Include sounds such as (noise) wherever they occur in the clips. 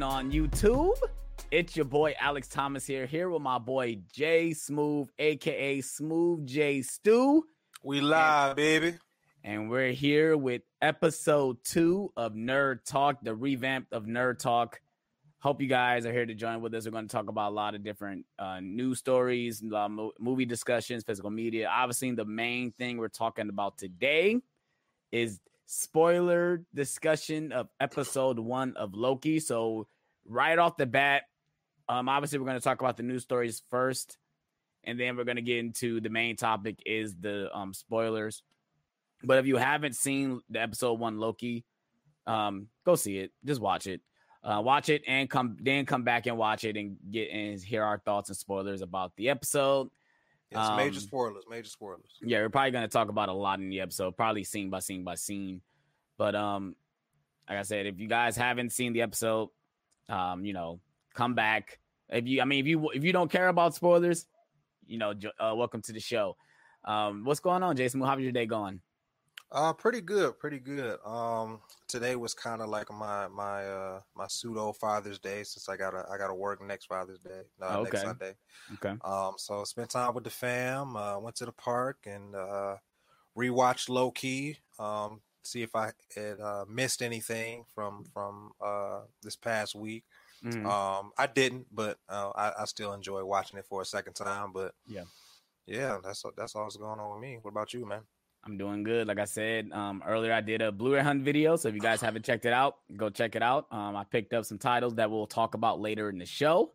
going on YouTube? It's your boy Alex Thomas here, here with my boy Jay Smooth, aka Smooth J Stew. We live, and, baby. And we're here with episode two of Nerd Talk, the revamp of Nerd Talk. Hope you guys are here to join with us. We're going to talk about a lot of different uh, news stories, uh, movie discussions, physical media. Obviously, the main thing we're talking about today is spoiler discussion of episode one of Loki. So, right off the bat, um, obviously, we're going to talk about the news stories first, and then we're going to get into the main topic is the um, spoilers. But if you haven't seen the episode one Loki, um, go see it. Just watch it. Uh, watch it and come then come back and watch it and get and hear our thoughts and spoilers about the episode. It's um, major spoilers, major spoilers. Yeah, we're probably gonna talk about a lot in the episode, probably scene by scene by scene. But um, like I said, if you guys haven't seen the episode, um, you know, come back. If you, I mean, if you if you don't care about spoilers, you know, uh, welcome to the show. Um, what's going on, Jason? How's your day going? Uh, pretty good, pretty good. Um, today was kind of like my my uh my pseudo Father's Day since I gotta I gotta work next Father's Day, uh, okay. next Sunday. Okay. Um, so spent time with the fam. Uh, went to the park and uh, rewatched Loki. Um, see if I had uh, missed anything from from uh this past week. Mm-hmm. Um, I didn't, but uh, I, I still enjoy watching it for a second time. But yeah, yeah, that's that's all that's going on with me. What about you, man? I'm doing good. Like I said um, earlier, I did a Blu-ray hunt video. So if you guys (laughs) haven't checked it out, go check it out. Um, I picked up some titles that we'll talk about later in the show.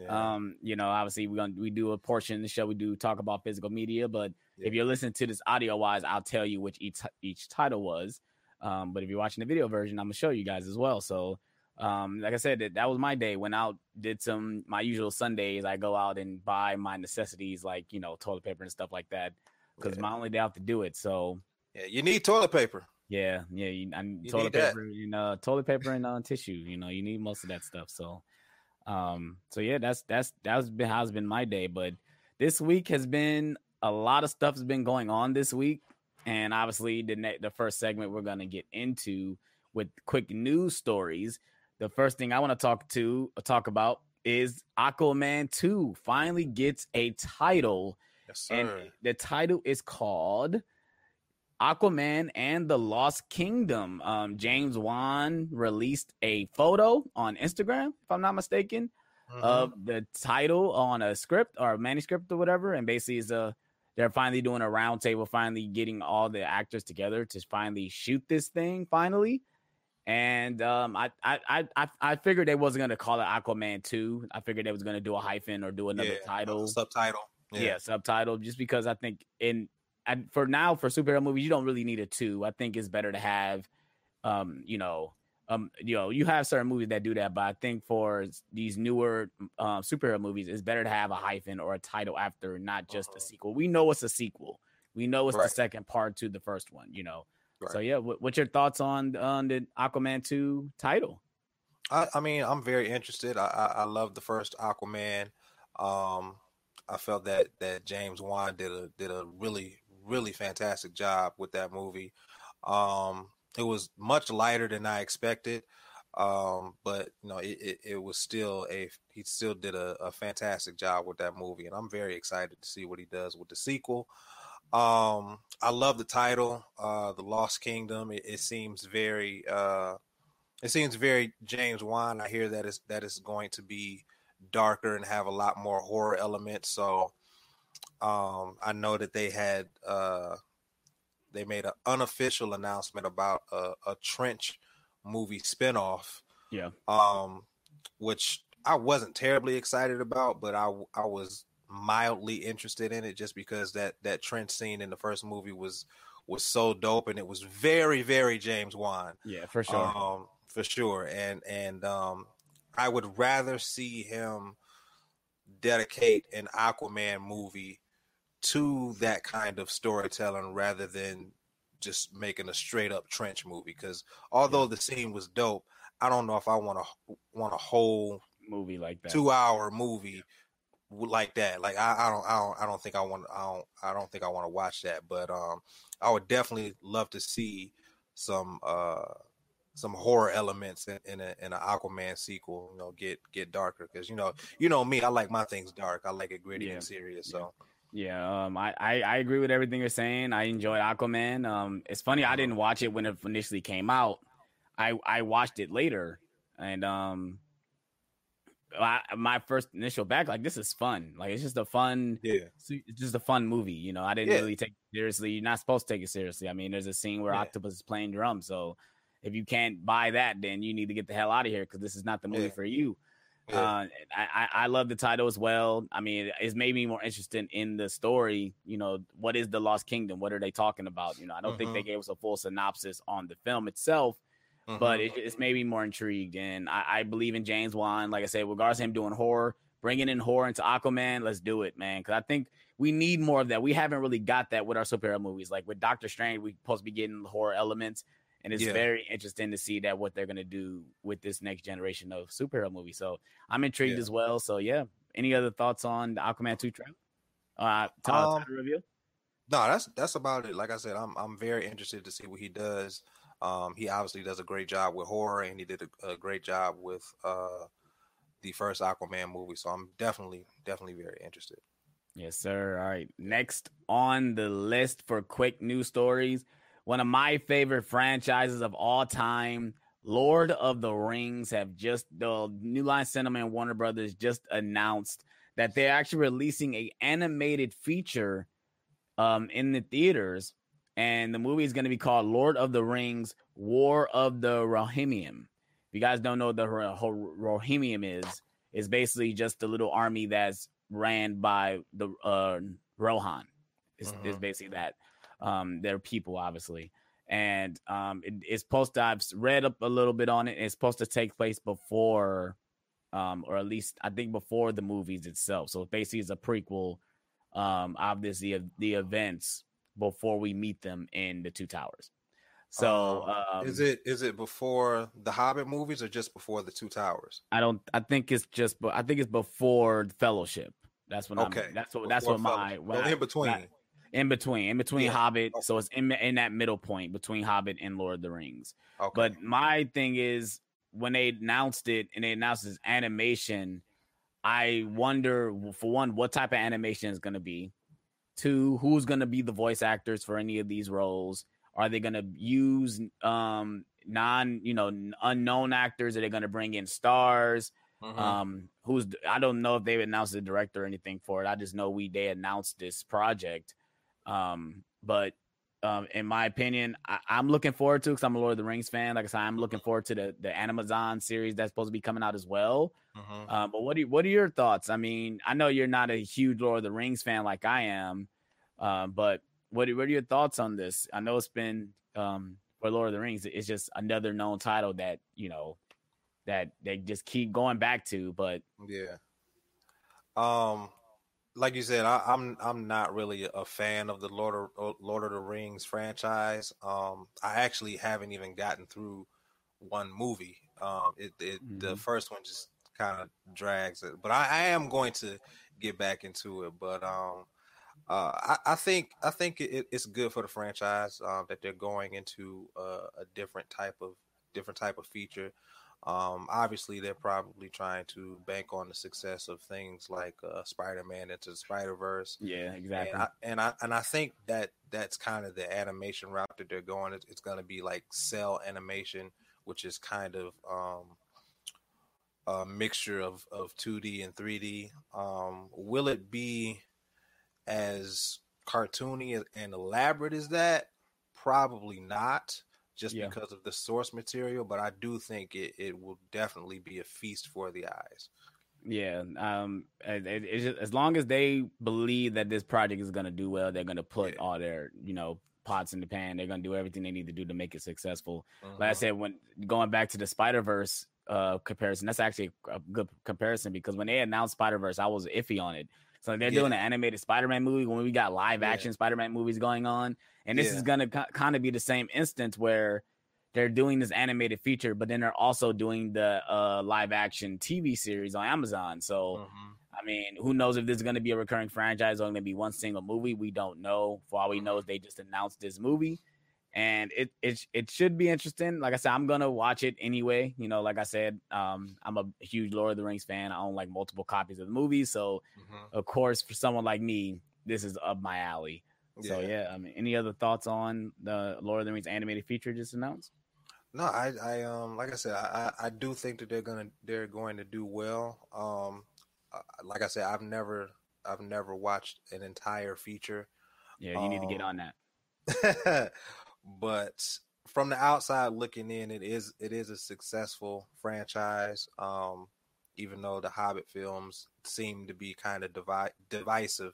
Yeah. Um, you know, obviously we gonna we do a portion of the show. We do talk about physical media, but yeah. if you're listening to this audio wise, I'll tell you which each each title was. Um, but if you're watching the video version, I'm gonna show you guys as well. So, um, like I said, that, that was my day. Went out, did some my usual Sundays. I go out and buy my necessities like you know toilet paper and stuff like that because yeah. my only day out to do it. So yeah, you need toilet paper. Yeah, yeah, you, I need you toilet paper, you know, toilet paper and uh, tissue. You know, you need most of that stuff. So, um, so yeah, that's that's that's been has been my day. But this week has been a lot of stuff has been going on this week, and obviously the ne- the first segment we're gonna get into with quick news stories. The first thing I want to talk to talk about is Aquaman 2 finally gets a title Yes, sir. And the title is called Aquaman and the Lost Kingdom. Um, James Wan released a photo on Instagram, if I'm not mistaken, mm-hmm. of the title on a script or a manuscript or whatever. And basically, is a they're finally doing a roundtable, finally getting all the actors together to finally shoot this thing finally. And um, I, I I I figured they wasn't gonna call it Aquaman two. I figured they was gonna do a hyphen or do another yeah, title, subtitle yeah. yeah, subtitle. Just because I think in and for now for superhero movies, you don't really need a two. I think it's better to have, um, you know, um, you know, you have certain movies that do that, but I think for these newer uh, superhero movies, it's better to have a hyphen or a title after, not just uh-huh. a sequel. We know it's a sequel. We know it's right. the second part to the first one. You know. Right. So yeah, what, what's your thoughts on on the Aquaman two title? I, I mean, I'm very interested. I, I, I love the first Aquaman. Um, I felt that that James Wan did a did a really really fantastic job with that movie. Um, it was much lighter than I expected, um, but you know it, it, it, was still a he still did a, a, fantastic job with that movie, and I'm very excited to see what he does with the sequel. Um, I love the title, uh, "The Lost Kingdom." It, it seems very uh, it seems very James Wan. I hear that is that is going to be darker and have a lot more horror elements. So um, I know that they had uh, they made an unofficial announcement about a, a Trench movie spinoff. Yeah. Um, which I wasn't terribly excited about, but I I was mildly interested in it just because that that Trench scene in the first movie was was so dope and it was very very James Wan. Yeah, for sure. Um, for sure. And and um I would rather see him dedicate an Aquaman movie to that kind of storytelling rather than just making a straight up trench movie. Because although the scene was dope, I don't know if I want to want a whole movie like that, two hour movie like that. Like I, I don't, I don't, I don't think I want, I don't, I don't think I want to watch that. But um, I would definitely love to see some uh some horror elements in, in a in an Aquaman sequel. You know, get get darker because you know you know me, I like my things dark. I like it gritty yeah. and serious. So. Yeah, um, I, I, I agree with everything you're saying. I enjoy Aquaman. Um, it's funny I didn't watch it when it initially came out. I I watched it later, and um, I, my first initial back like this is fun. Like it's just a fun, yeah, it's just a fun movie. You know, I didn't yeah. really take it seriously. You're not supposed to take it seriously. I mean, there's a scene where yeah. Octopus is playing drums, so if you can't buy that, then you need to get the hell out of here because this is not the movie yeah. for you. Yeah. Uh, I, I love the title as well. I mean, it's made me more interested in the story. You know, what is the Lost Kingdom? What are they talking about? You know, I don't think they mm-hmm. gave us a full synopsis on the film itself, mm-hmm. but it, it's made me more intrigued. And I, I, believe in James Wan. Like I said, regardless of him doing horror, bringing in horror into Aquaman, let's do it, man. Because I think we need more of that. We haven't really got that with our superhero movies. Like with Doctor Strange, we're supposed to be getting horror elements and it's yeah. very interesting to see that what they're gonna do with this next generation of superhero movie. So I'm intrigued yeah. as well. So yeah, any other thoughts on the Aquaman two trailer? Uh, um, review. No, that's that's about it. Like I said, I'm I'm very interested to see what he does. Um, he obviously does a great job with horror, and he did a, a great job with uh, the first Aquaman movie. So I'm definitely definitely very interested. Yes, sir. All right. Next on the list for quick news stories one of my favorite franchises of all time. Lord of the Rings have just the New Line Cinema and Warner Brothers just announced that they're actually releasing a animated feature um, in the theaters, and the movie is going to be called Lord of the Rings: War of the Rohirrim. If you guys don't know what the Rohirrim is, is basically just a little army that's ran by the uh, Rohan. Is, uh-huh. is basically that um, their people, obviously. And um, it, it's supposed to, I've read up a little bit on it. It's supposed to take place before, um, or at least I think before the movies itself. So basically, it's a prequel, um, obviously, of the events before we meet them in the Two Towers. So um, um, is it is it before the Hobbit movies or just before the Two Towers? I don't. I think it's just. I think it's before Fellowship. That's what. Okay. I'm, that's what. Before that's what my. Well, in between in between, in between yeah. Hobbit. Okay. So it's in in that middle point between Hobbit and Lord of the Rings. Okay. But my thing is when they announced it and they announced this animation, I wonder for one, what type of animation is going to be. Two, who's going to be the voice actors for any of these roles? Are they going to use um non, you know, unknown actors? Are they going to bring in stars? Mm-hmm. Um, who's I don't know if they've announced the director or anything for it. I just know we they announced this project. Um, but um, in my opinion, I, am looking forward to because I'm a Lord of the Rings fan. Like I said, I'm looking forward to the the Amazon series that's supposed to be coming out as well. Uh-huh. Um, but what do what are your thoughts? I mean, I know you're not a huge Lord of the Rings fan like I am, um, but what what are your thoughts on this? I know it's been um, for Lord of the Rings, it's just another known title that you know that they just keep going back to. But yeah, um, like you said, I, am I'm, I'm not really a fan of the Lord of uh, Lord of the Rings franchise. Um, I actually haven't even gotten through one movie. Um, it, it mm-hmm. the first one just kind of drags it, but I, I, am going to get back into it. But um, uh, I, I, think I think it, it's good for the franchise uh, that they're going into a different type of different type of feature. Um, obviously, they're probably trying to bank on the success of things like uh, Spider-Man into the Spider-Verse. Yeah, exactly. And I, and I and I think that that's kind of the animation route that they're going. It's, it's going to be like cel animation, which is kind of um, a mixture of of 2D and 3D. Um, will it be as cartoony and elaborate as that? Probably not just yeah. because of the source material, but I do think it, it will definitely be a feast for the eyes. Yeah, um, it, it, just, as long as they believe that this project is going to do well, they're going to put yeah. all their, you know, pots in the pan. They're going to do everything they need to do to make it successful. Uh-huh. Like I said, when going back to the Spider Verse uh, comparison, that's actually a good comparison because when they announced Spider Verse, I was iffy on it. So they're yeah. doing an animated Spider-Man movie when we got live action yeah. Spider-Man movies going on, and this yeah. is gonna kind of be the same instance where they're doing this animated feature, but then they're also doing the uh, live action TV series on Amazon. So, mm-hmm. I mean, who knows if this is going to be a recurring franchise or going to be one single movie? We don't know. For all we know, is they just announced this movie, and it it it should be interesting. Like I said, I'm gonna watch it anyway. You know, like I said, um, I'm a huge Lord of the Rings fan. I own like multiple copies of the movie, so mm-hmm. of course, for someone like me, this is up my alley. Yeah. So yeah, I mean, any other thoughts on the Lord of the Rings animated feature just announced? No, I, I, um, like I said, I, I do think that they're gonna, they're going to do well. Um, like I said, I've never, I've never watched an entire feature. Yeah, you um, need to get um, on that. (laughs) but from the outside looking in, it is, it is a successful franchise. Um, even though the Hobbit films seem to be kind of divi- divisive.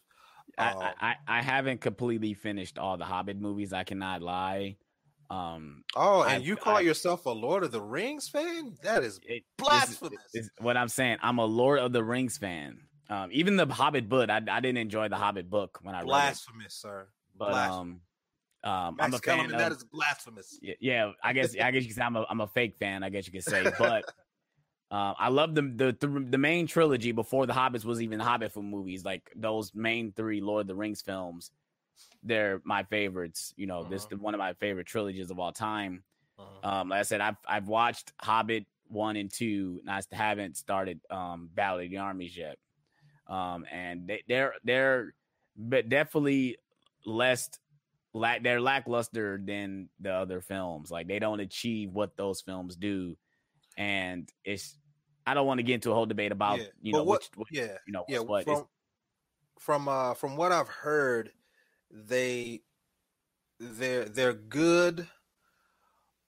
Um, I, I, I haven't completely finished all the Hobbit movies. I cannot lie. Um, oh, and I, you call I, yourself a Lord of the Rings fan? That is it, blasphemous. This is, what I'm saying. I'm a Lord of the Rings fan. Um, even the Hobbit book, I, I didn't enjoy the Hobbit book when I blasphemous, read it. sir. But blasphemous. um, um, I'm a fan. Of, that is blasphemous. Yeah, yeah, I guess I guess you could say I'm a I'm a fake fan. I guess you could say, but (laughs) uh, I love the, the the main trilogy before the Hobbits was even Hobbit film movies. Like those main three Lord of the Rings films they're my favorites. You know, uh-huh. this is one of my favorite trilogies of all time. Uh-huh. Um, like I said, I've I've watched Hobbit one and two, and I haven't started um Battle of the Armies yet. Um, and they, they're they're but definitely less lack they're lackluster than the other films. Like they don't achieve what those films do, and it's I don't want to get into a whole debate about yeah. you know what, which, which, yeah you know yeah what from, from uh from what I've heard they they're they're good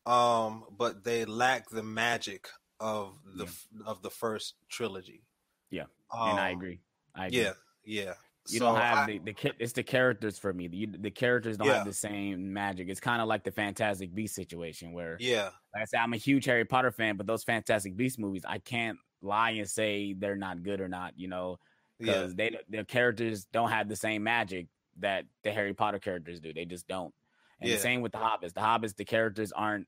um but they lack the magic of the yeah. of the first trilogy yeah um, and i um, agree i agree. yeah yeah you so don't have I, the, the it's the characters for me the, the characters don't yeah. have the same magic it's kind of like the fantastic beast situation where yeah like i said i'm a huge harry potter fan but those fantastic beast movies i can't lie and say they're not good or not you know because yeah. they the characters don't have the same magic that the Harry Potter characters do. They just don't. And yeah. the same with the Hobbits. The Hobbits, the characters aren't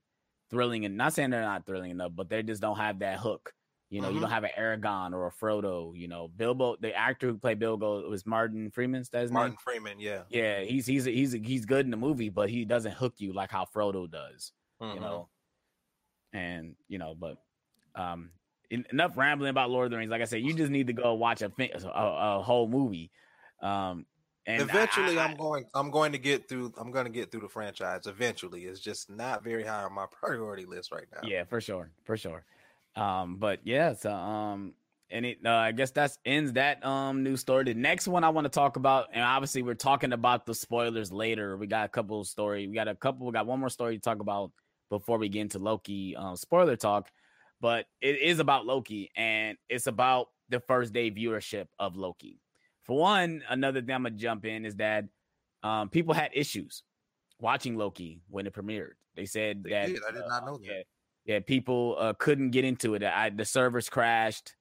thrilling and not saying they're not thrilling enough, but they just don't have that hook. You know, mm-hmm. you don't have an Aragorn or a Frodo. You know, Bilbo, the actor who played Bilbo was Martin Freeman. That's Martin name? Freeman. Yeah, yeah. He's he's he's he's good in the movie, but he doesn't hook you like how Frodo does. Mm-hmm. You know, and you know, but um, enough rambling about Lord of the Rings. Like I said, you just need to go watch a a, a whole movie. Um, and eventually, I, am going. I'm going to get through. I'm going to get through the franchise. Eventually, it's just not very high on my (laughs) priority list right now. Yeah, for sure, for sure. Um, but yeah, so um, and it, uh, I guess that's ends that um news story. The next one I want to talk about, and obviously we're talking about the spoilers later. We got a couple of story. We got a couple. We got one more story to talk about before we get into Loki um, spoiler talk. But it is about Loki, and it's about the first day viewership of Loki. For one, another thing I'm gonna jump in is that um, people had issues watching Loki when it premiered. They said they that did. I did not know uh, that. Yeah, yeah people uh, couldn't get into it. I, the servers crashed,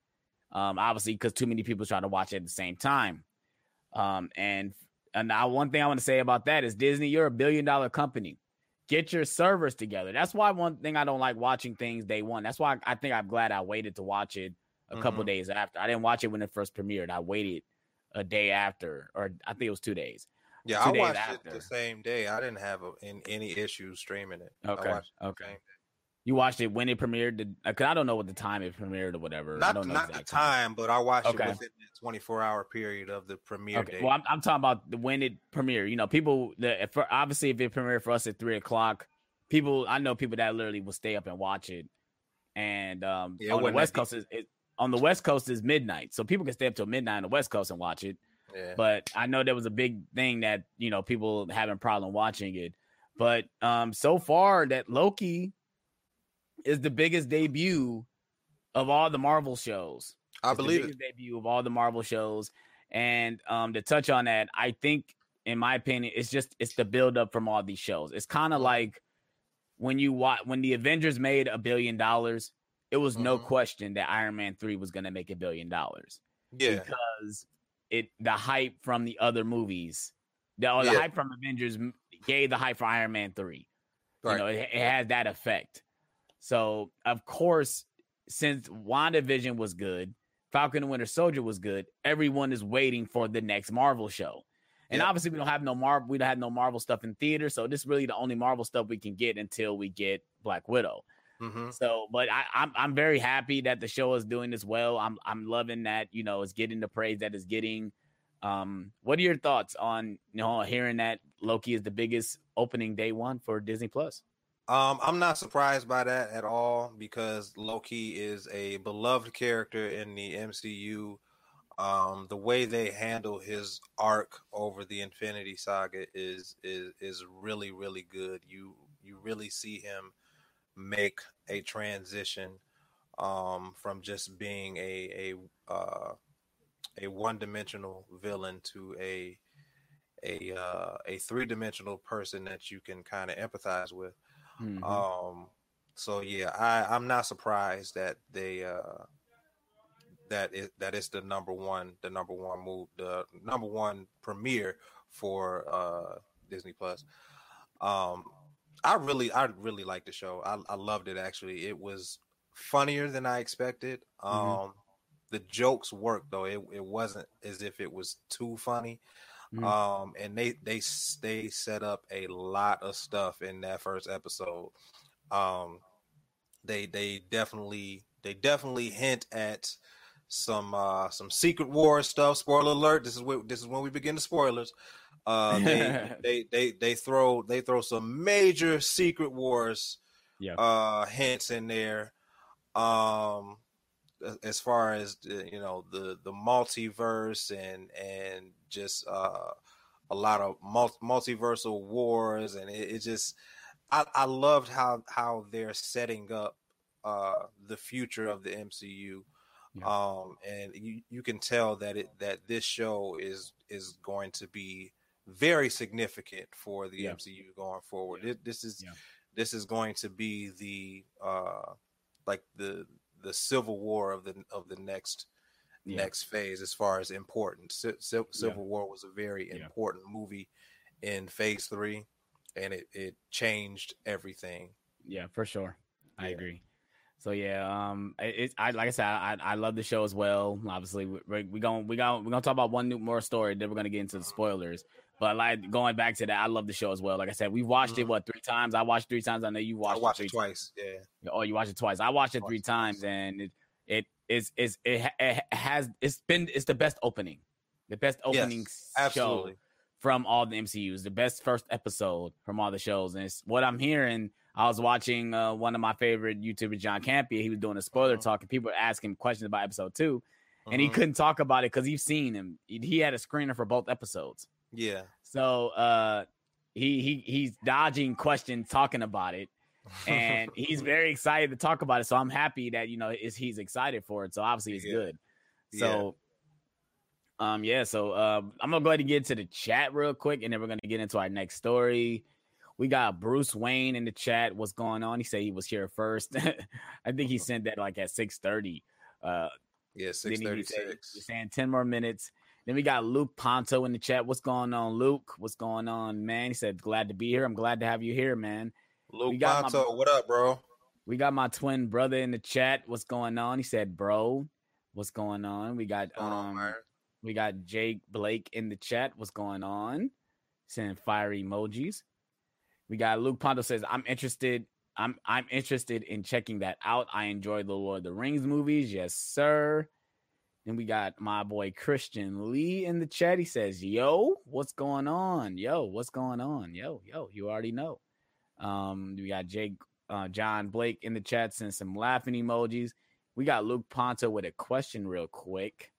um, obviously because too many people tried to watch it at the same time. Um, and and now one thing I want to say about that is Disney, you're a billion dollar company. Get your servers together. That's why one thing I don't like watching things day one. That's why I, think I'm glad I waited to watch it a mm-hmm. couple days after. I didn't watch it when it first premiered. I waited a day after, or I think it was two days. Yeah, two I watched after. it the same day. I didn't have a, in, any issues streaming it. Okay, okay. You watched it when it premiered? Because I don't know what the time it premiered or whatever. Not, I don't know not the time, but I watched okay. it within the 24 hour period of the premiere okay. Well, I'm, I'm, talking about when it premiered. You know, people, the, for, obviously, if it premiered for us at three o'clock, people, I know people that literally will stay up and watch it. And um, yeah, on the West Coast, is, it, on the West Coast is midnight, so people can stay up till midnight on the West Coast and watch it. Yeah. But I know there was a big thing that you know people having problem watching it. But um, so far that Loki is the biggest debut of all the Marvel shows. I it's believe it. Debut of all the Marvel shows, and um, to touch on that, I think, in my opinion, it's just it's the build up from all these shows. It's kind of like when you watch when the Avengers made a billion dollars it was mm-hmm. no question that Iron Man 3 was going to make a billion dollars. Yeah. Because it the hype from the other movies, the, the yeah. hype from Avengers gave the hype for Iron Man 3. Right. You know, it, it had that effect. So, of course, since WandaVision was good, Falcon and Winter Soldier was good, everyone is waiting for the next Marvel show. And Yep. obviously, we don't have no Marvel. We don't have no Marvel stuff in theater, so this is really the only Marvel stuff we can get until we get Black Widow. hmm So, but I, I'm I'm very happy that the show is doing this well. I'm I'm loving that you know it's getting the praise that it's getting. Um, what are your thoughts on you know hearing that Loki is the biggest opening day one for Disney Plus? Um, I'm not surprised by that at all because Loki is a beloved character in the MCU. Um, the way they handle his arc over the Infinity Saga is is is really really good. You you really see him make a transition um, from just being a a uh, a one dimensional villain to a a uh, a three dimensional person that you can kind of empathize with. Mhm. Um, so yeah, I I'm not surprised that they uh that it that it's the number one the number one move the number one premiere for uh Disney Plus. Um, I really I really liked the show. I I loved it actually. It was funnier than I expected. Um, Mhm. the jokes worked though. It it wasn't as if it was too funny. Mhm. Um, and they they they set up a lot of stuff in that first episode. Um, they they definitely they definitely hint at some uh some secret war stuff. Spoiler alert! This is where this is when we begin the spoilers. Uh, they (laughs) they they they throw they throw some major secret wars Yeah. uh hints in there. Um, as far as you know the the multiverse and and just uh a lot of mul- multiversal wars and it, it just I, I loved how how they're setting up uh the future of the MCU Yeah. um and you you can tell that it that this show is is going to be very significant for the Yeah. MCU going forward It- this is Yeah. this is going to be the uh like the the civil war of the of the next Yeah. next phase as far as importance. Ci- Yeah. Civil War was a very Yeah. important movie in Phase Three, and it it changed everything. Yeah, for sure. I agree. So yeah, um, it, it I like I said, I I love the show as well. Obviously, we we we going we going we're gonna talk about one new more story. Then we're gonna get into the spoilers. But like going back to that, I love the show as well. Like I said, we watched it Mhm. what three times. I watched three times. I know you watched, I watched it it twice. Yeah, Oh, you watched it twice. I watched it Watched three it times, and it it is is it, it has it's been it's the best opening, the best opening yes, show absolutely. from all the MCUs, the best first episode from all the shows. And it's what I'm hearing. I was watching uh, one of my favorite YouTubers, John Campea. He was doing a spoiler Mhm. talk, and people were asking questions about episode two, and he Mhm. couldn't talk about it because he's seen him. He, he had a screener for both episodes, Yeah, so uh, he he he's dodging questions talking about it, and (laughs) he's very excited to talk about it. So I'm happy that you know is he's excited for it. So obviously it's Yeah. good. Yeah. So um yeah, so um I'm gonna go ahead and get into the chat real quick, and then we're gonna get into our next story. We got Bruce Wayne in the chat. What's going on? He said he was here first. (laughs) I think he sent that like at 6:30. Uh yeah, then six he thirty said- six. He's saying 10 more minutes. Then we got Luke Ponto in the chat. What's going on, Luke? What's going on, man? He said, Glad to be here. I'm glad to have you here, man. Luke got my- Ponto, what up, bro? We got my twin brother in the chat. What's going on? He said, Bro, what's going on? We got on, um man? we got Jake Blake in the chat. What's going on? Sending fire emojis. We got Luke Ponto says, I'm interested. I'm I'm interested in checking that out. I enjoy the Lord of the Rings movies. Yes, sir. Then we got my boy Christian Lee in the chat. He says, Yo, what's going on? Yo, what's going on? Yo, yo, you already know. Um, we got Jake uh, John Blake in the chat, send some laughing emojis. We got Luke Ponto with a question real quick.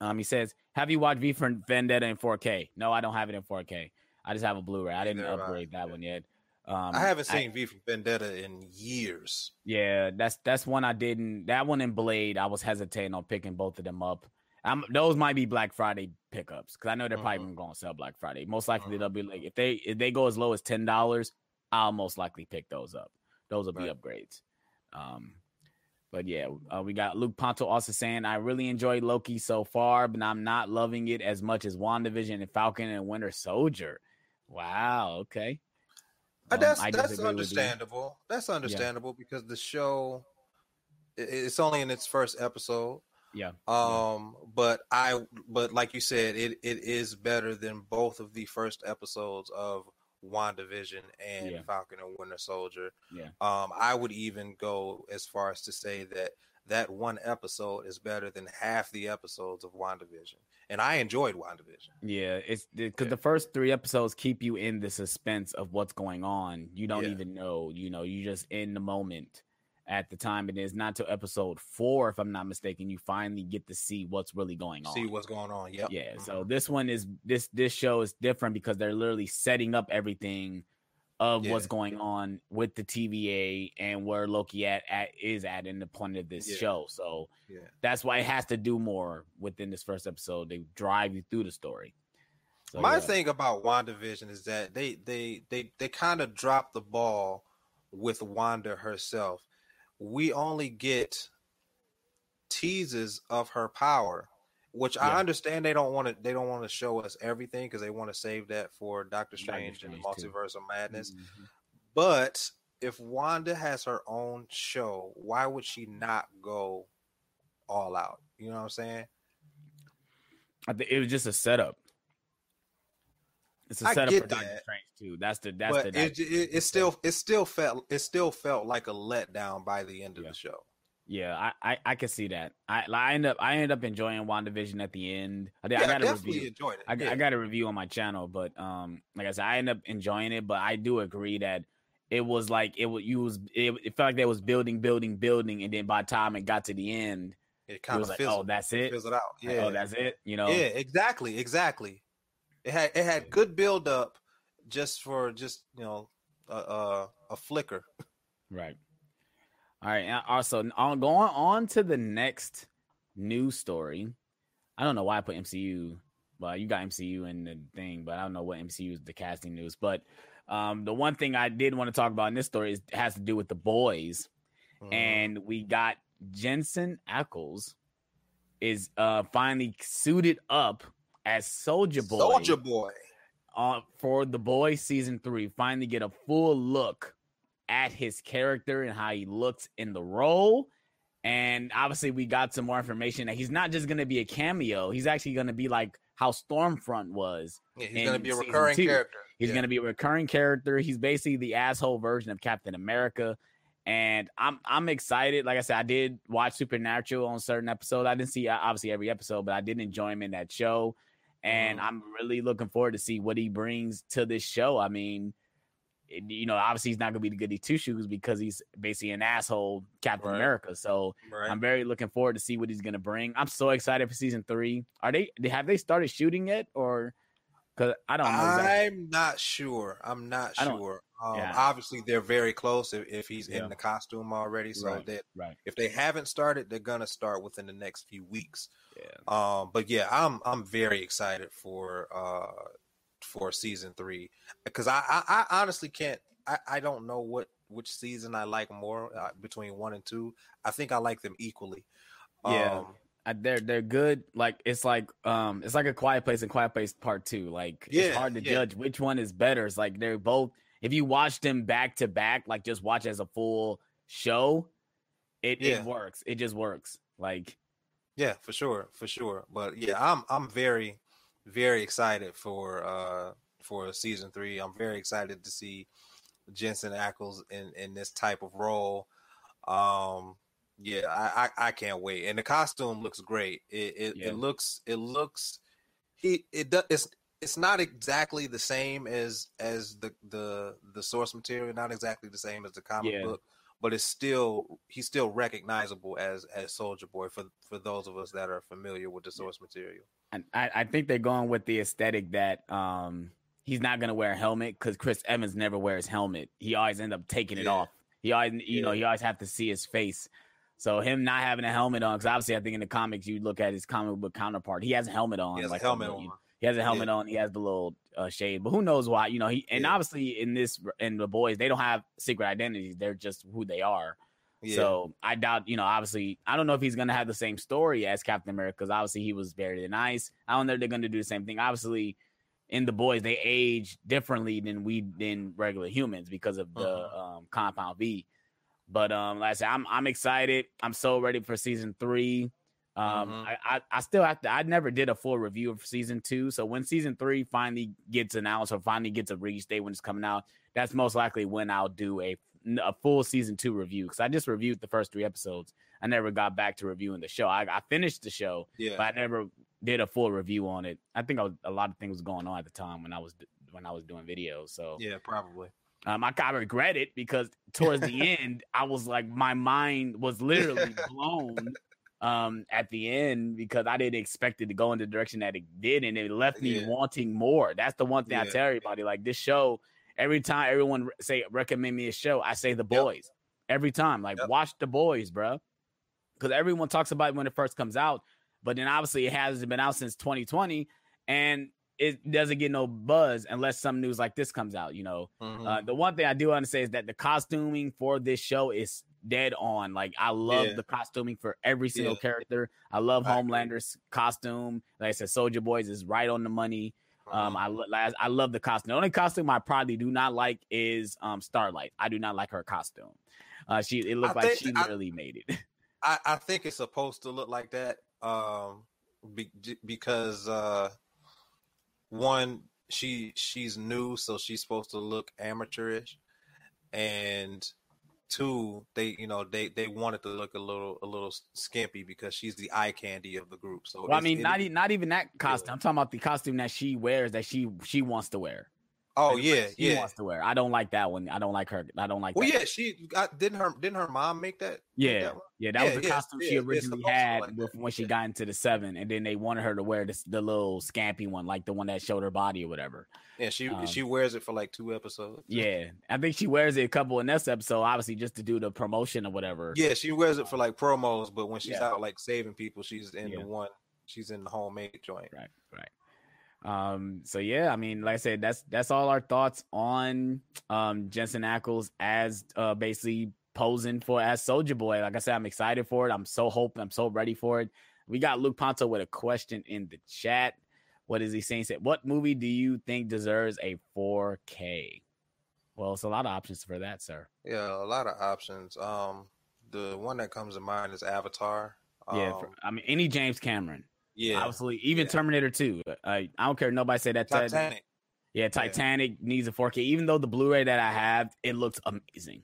Um, he says, "Have you watched V for Vendetta in 4K?" No, I don't have it in 4K. I just have a Blu-ray. I didn't I. upgrade that one yet. Um, I haven't seen V for Vendetta in years. yeah, that's that's one I didn't. That one in Blade, I was hesitating on picking both of them up. Um, those might be Black Friday pickups because I know they're probably Mhm. going to sell Black Friday. Most likely Mhm. they'll be like if they if they go as low as ten dollars, I'll most likely pick those up. Those will be Right. upgrades. Um, but yeah, uh, we got Luke Ponto also saying I really enjoyed Loki so far, but I'm not loving it as much as WandaVision and Falcon and Winter Soldier. Wow. Okay. Uh, Um, that's that's disagree with you. understandable. That's understandable because the show it's only in its first episode. Yeah. Um, but I, but like you said, it it is better than both of the first episodes of WandaVision and Yeah. Falcon and Winter Soldier. Yeah. Um, I would even go as far as to say that that one episode is better than half the episodes of WandaVision, and I enjoyed WandaVision. Yeah, it's because Yeah. the first three episodes keep you in the suspense of what's going on. You don't Yeah. even know, you know, you just in the moment at the time. It is not till episode four, if I'm not mistaken, you finally get to see what's really going on. See what's going on. Yep. Yeah. So mm-hmm. this one is this this show is different because they're literally setting up everything of what's going on with the TVA and where Loki at, at is at in the point of this Yeah. show. So yeah. that's why it has to do more within this first episode. They drive you through the story. So, My yeah. thing about WandaVision is that they they they they kind of dropped the ball with Wanda herself. We only get teases of her power, which I understand they don't want to they don't want to show us everything because they want to save that for Doctor Strange and the too. Multiverse of Madness. Mhm. But if Wanda has her own show, why would she not go all out? You know what I'm saying? I think it was just a setup. It's a I setup get for Doctor. Strange too. That's the that's but the it, it, it still it still felt it still felt like a letdown by the end of Yeah. the show. yeah. I, I I can see that. I I end up I end up enjoying WandaVision at the end. I, did- Yeah, I got a review. enjoyed it. I, yeah. I got a review on my channel, but um, like I said, I end up enjoying it. But I do agree that it was like it was you was it, it felt like they was building, building, building, and then by the time it got to the end, it it kind was of like, fizzled, oh, that's it. fizzled out. Like, Yeah, oh, that's it. You know, yeah, exactly, exactly. It had it had good build up, just for just you know a a, a flicker. Right. All right. and Also, on going on to the next news story. I don't know why I put MCU. Well, you got MCU in the thing, but I don't know what MCU is the casting news. But um, the one thing I did want to talk about in this story is has to do with the boys, Mhm. and we got Jensen Ackles is uh finally suited up as Soldier Boy Soldier Boy. uh, for the boy season three finally get a full look at his character and how he looks in the role and obviously we got some more information that he's not just going to be a cameo he's actually going to be like how stormfront was Yeah, he's gonna be a recurring two. character. He's Yeah. going to be a recurring character. He's basically the asshole version of Captain America. And I'm I'm excited. Like I said, I did watch Supernatural on certain episodes. I didn't see obviously every episode, but I did enjoy him in that show. And Mhm. I'm really looking forward to see what he brings to this show. I mean, it- you know, obviously he's not gonna be the goody two shoes because he's basically an asshole Captain Right. America. So right. I'm very looking forward to see what he's gonna bring. I'm so excited for season three. Are they have they started shooting yet or because I don't know exactly. I'm not sure. I'm not sure. Um, yeah. Obviously, they're very close if, if he's Yeah. in the costume already. So Right. that Right. if they haven't started, they're gonna start within the next few weeks. Yeah. Um, but yeah, I'm I'm very excited for uh for season three because I, I I honestly can't I I don't know what which season I like more uh, between one and two. I think I like them equally. Yeah. Um, I, they're they're good. Like it's like um it's like a Quiet Place and Quiet Place Part Two. Like Yeah, it's hard to yeah. judge which one is better. It's like they're both. If you watch them back to back, like just watch as a full show, it Yeah. it works. It just works. Like Yeah, for sure, for sure. But yeah, I'm I'm very very excited for uh for season three. I'm very excited to see Jensen Ackles in in this type of role. Um yeah, I I, I can't wait. And the costume looks great. It it, Yeah. it looks it looks he it does it's it's not exactly the same as as the the the source material, not exactly the same as the comic Yeah. book but it's still he's still recognizable as as Soldier Boy for for those of us that are familiar with the source material. and I, I think they're going with the aesthetic that um he's not gonna wear a helmet because Chris Evans never wears helmet. He always end up taking it Yeah. off. He always you know Yeah. he always have to see his face. So him not having a helmet on, because obviously I think in the comics you look at his comic book counterpart, he has a helmet on. He has like a helmet you- on. He has a helmet on. He has the little uh, shade, but who knows why? You know, he and Yeah. obviously in this in the boys they don't have secret identities. They're just who they are. Yeah. So I doubt, you know, obviously, I don't know if he's gonna have the same story as Captain America because obviously he was buried in ice. I don't know if they're gonna do the same thing. Obviously, in the boys, they age differently than we than regular humans because of the Uh-huh. um, compound V. But um, like I said, I'm I'm excited. I'm so ready for season three. Um, Mhm. I, I I still have to. I never did a full review of season two. So when season three finally gets announced or finally gets a release date when it's coming out, that's most likely when I'll do a a full season two review. Because I just reviewed the first three episodes. I never got back to reviewing the show. I, I finished the show, Yeah. but I never did a full review on it. I think I was, a lot of things was going on at the time when I was when I was doing videos. So yeah, probably. um, I, I regret it because towards the (laughs) end, I was like, my mind was literally (laughs) blown um, at the end because I didn't expect it to go in the direction that it did, and it left me Yeah. wanting more. That's the one thing I tell everybody. Like this show, every time everyone say recommend me a show, I say The Boys. Every time, like Yep. watch The Boys, bro, because everyone talks about it when it first comes out, but then obviously it hasn't been out since 2020, and it doesn't get no buzz unless some news like this comes out. You know, Mhm. uh, the one thing I do want to say is that the costuming for this show is dead on. Like I love Yeah. the costuming for every single Yeah. character. I love agree. Homelander's costume. Like I said, Soldier Boys is right on the money. Um, Mhm. I I I love the costume. The only costume I probably do not like is um Starlight. I do not like her costume. Uh, she it looked I like she I- really made it. (laughs) I, I think it's supposed to look like that um be, because uh one she she's new so she's supposed to look amateurish and two they you know they they wanted to look a little a little skimpy because she's the eye candy of the group so well, I mean, not e- not even that costume. I'm talking about the costume that she wears that she she wants to wear. Oh Like, yeah she yeah wants to wear. I don't like that one. I don't like her. I don't like. well that. yeah she got didn't her didn't her mom make that make Yeah, that yeah, that Yeah, was the yeah, costume yeah, she originally had like with, when she got into the seven, and then they wanted her to wear this, the little scampy one, like the one that showed her body or whatever. yeah she Um, she wears it for like two episodes (laughs) Yeah, I think she wears it a couple in this episode, obviously just to do the promotion or whatever. Yeah, she wears it for like promos, but when she's out like saving people, she's in the one. She's in the homemade joint. right, right. Um, so yeah, I mean, like I said, that's that's all our thoughts on um Jensen Ackles as uh basically posing for as Soldier Boy. Like I said, I'm excited for it. I'm so hope I'm so ready for it. We got Luke Ponto with a question in the chat. What is he saying? Said, what movie do you think deserves a 4K? Well, it's a lot of options for that, sir. Yeah, a lot of options. Um, the one that comes to mind is Avatar. Um, yeah, for, I mean, any James Cameron, yeah, obviously, even yeah. Terminator 2. Uh, I don't care. Nobody said that. Titanic. Yeah, Titanic needs a 4K. Even though the Blu-ray that I have, it looks amazing.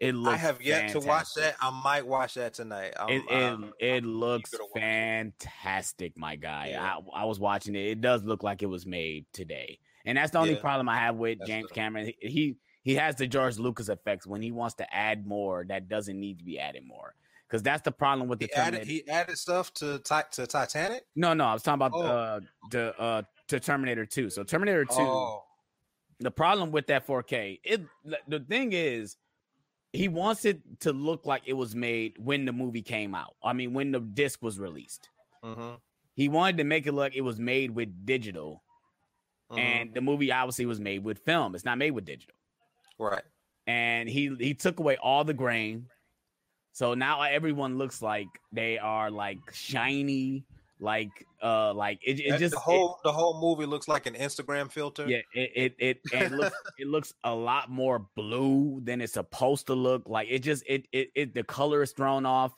It looks. I have yet to watch that. I might watch that tonight. I'm, It it, I'm- it I'm looks watch it. fantastic, my guy. Yeah. I, I was watching it. It does look like it was made today, and that's the only Yeah. problem I have with That's James Cameron. He, he he has the George Lucas effects when he wants to add more that doesn't need to be added more. Because that's the problem with the He added Terminator. he added stuff to to Titanic. no, no, I was talking about Oh. uh, the uh, to Terminator Two. So Terminator Two. Oh, the problem with that 4K, it the thing is, he wants it to look like it was made when the movie came out. I mean, when the disc was released. hmm He wanted to make it look it was made with digital, Mm-hmm. and the movie obviously was made with film. It's not made with digital. right. And he he took away all the grain, so now everyone looks like they are like shiny, like uh, like it, it just the it- whole the whole movie looks like an Instagram filter. Yeah, it it it, it looks (laughs) it looks a lot more blue than it's supposed to look. Like it just it it, it the color is thrown off,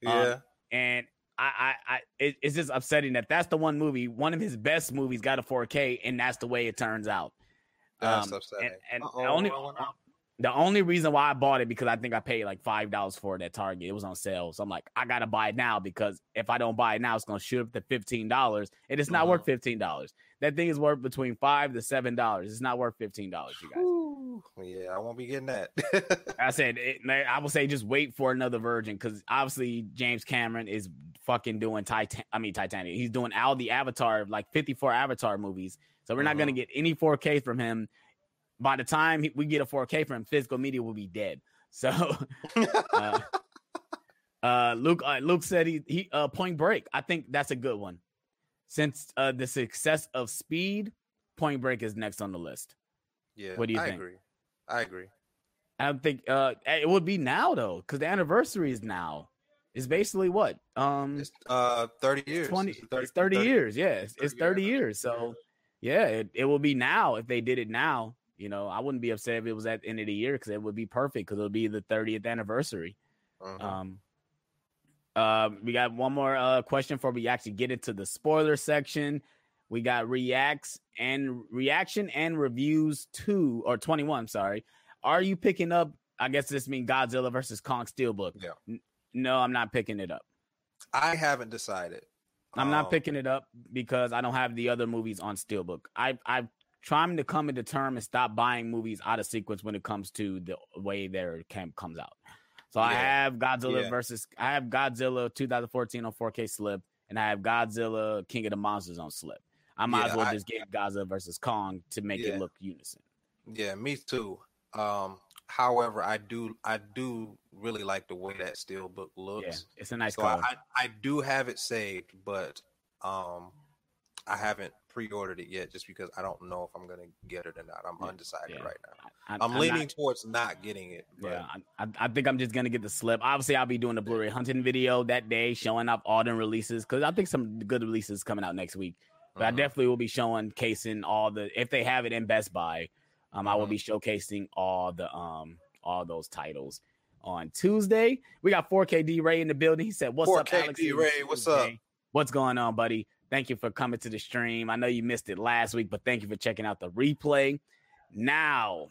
yeah. and I I, I it, it's just upsetting that that's the one movie, one of his best movies, got a 4K, and that's the way it turns out. That's Um, upsetting. And, and only. The only reason why I bought it because I think I paid like five dollars for it at Target. It was on sale, so I'm like, I gotta buy it now because if I don't buy it now, it's gonna shoot up to fifteen dollars, and it's not worth fifteen dollars. That thing is worth between five to seven dollars. It's not worth fifteen dollars, you guys. Whew. Yeah, I won't be getting that. (laughs) I said, it, I will say, just wait for another version because obviously James Cameron is fucking doing Titan. I mean Titanic. He's doing all the Avatar, like 54 Avatar movies. So we're not gonna Mhm. get any 4K from him. By the time we get a 4K from physical media will be dead. So, (laughs) uh, uh, Luke, uh, Luke said he he uh, Point Break. I think that's a good one. Since uh, the success of Speed, Point Break is next on the list. yeah, What do you I think? agree. I agree. I don't think uh it would be now though, because the anniversary is now. It's basically what? Um It's uh 30 years. 20 It's it's 30, years, yeah. It's, it's 30 30 years. So yeah, it, it will be now if they did it now. You know, I wouldn't be upset if it was at the end of the year because it would be perfect because it'll be the 30th anniversary. Mhm. Um Uh, we got one more uh, question before we actually get into the spoiler section. We got reacts and reaction and reviews two or 21. Sorry. Are you picking up? I guess this means Godzilla versus Kong Steelbook. Yeah. N- no, I'm not picking it up. I haven't decided. I'm not Um, picking it up because I don't have the other movies on Steelbook. I I'm trying to come into term and stop buying movies out of sequence when it comes to the way their camp comes out. So I have Godzilla Yeah. versus I have Godzilla 2014 on 4K slip, and I have Godzilla King of the Monsters on slip. I might Yeah, as well I- just get Godzilla versus Kong to make Yeah. it look unison. Yeah, me too. Um, however, I do I do really like the way that steelbook Yeah, looks. it's a nice so I, color. I I do have it saved, but um, I haven't pre-ordered it yet just because I don't know if I'm gonna get it or not. I'm Yeah, undecided yeah. right now. I, I'm, not- leaning towards not getting it. But Yeah, I, I I think I'm just gonna get the slip. Obviously, I'll be doing the Blu-ray hunting video that day, showing off all the releases because I think some good releases coming out next week. But I mhm. definitely will be showing casing all the if they have it in Best Buy. Um, I will Mhm. be showcasing all the um all those titles on Tuesday. We got 4K D Ray in the building. He said, "What's up, 4K Alex? D. Ray, what's up? What's going on, buddy? Thank you for coming to the stream. I know you missed it last week, but thank you for checking out the replay. Now,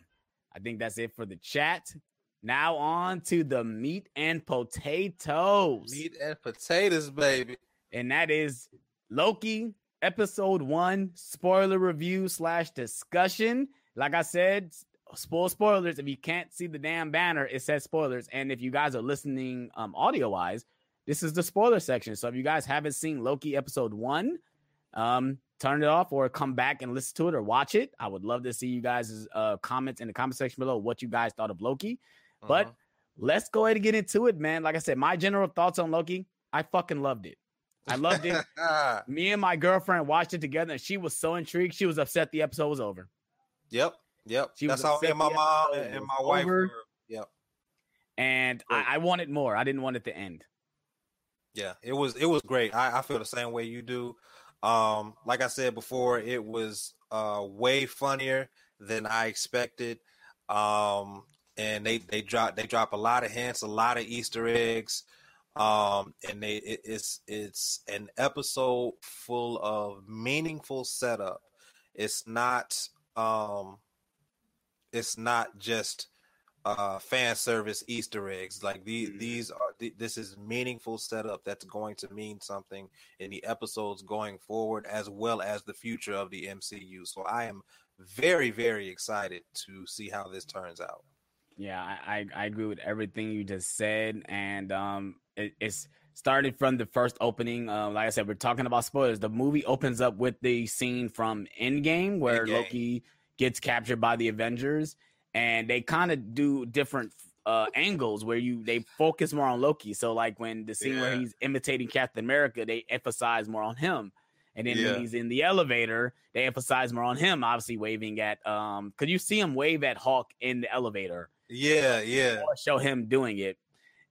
I think that's it for the chat. Now on to the meat and potatoes. meat and potatoes, baby. And that is Loki episode one spoiler review slash discussion. Like I said, spoil spoilers. If you can't see the damn banner, it says spoilers. And if you guys are listening um audio wise, this is the spoiler section. So if you guys haven't seen Loki episode one, um, turn it off or come back and listen to it or watch it. I would love to see you guys' uh comments in the comment section below what you guys thought of Loki. But Mhm. let's go ahead and get into it, man. Like I said, my general thoughts on Loki, I fucking loved it. I loved it. (laughs) Me and my girlfriend watched it together, and she was so intrigued. She was upset the episode was over. yep, yep. She That's was how upset and my mom and, and my wife over. were. Yep. And I, I wanted more. I didn't want it to end. Yeah, it was it was great. I, I feel the same way you do. Um, like I said before, it was uh way funnier than I expected. Um, and they they drop they drop a lot of hints, a lot of Easter eggs. Um, and they it, it's it's an episode full of meaningful setup. It's not um, it's not just uh fan service easter eggs like these Mhm. these are th- this is meaningful setup that's going to mean something in the episodes going forward as well as the future of the mcu so i am very very excited to see how this turns out Yeah, I, I, I agree with everything you just said. And um it, it's started from the first opening. Um, like I said, we're talking about spoilers. The movie opens up with the scene from Endgame where Endgame. Loki gets captured by the Avengers, and they kind of do different uh angles where you they focus more on Loki. So like when the scene where he's imitating Captain America, they emphasize more on him. And then Yeah. when he's in the elevator, they emphasize more on him, obviously waving at um because you see him wave at Hulk in the elevator yeah yeah or show him doing it.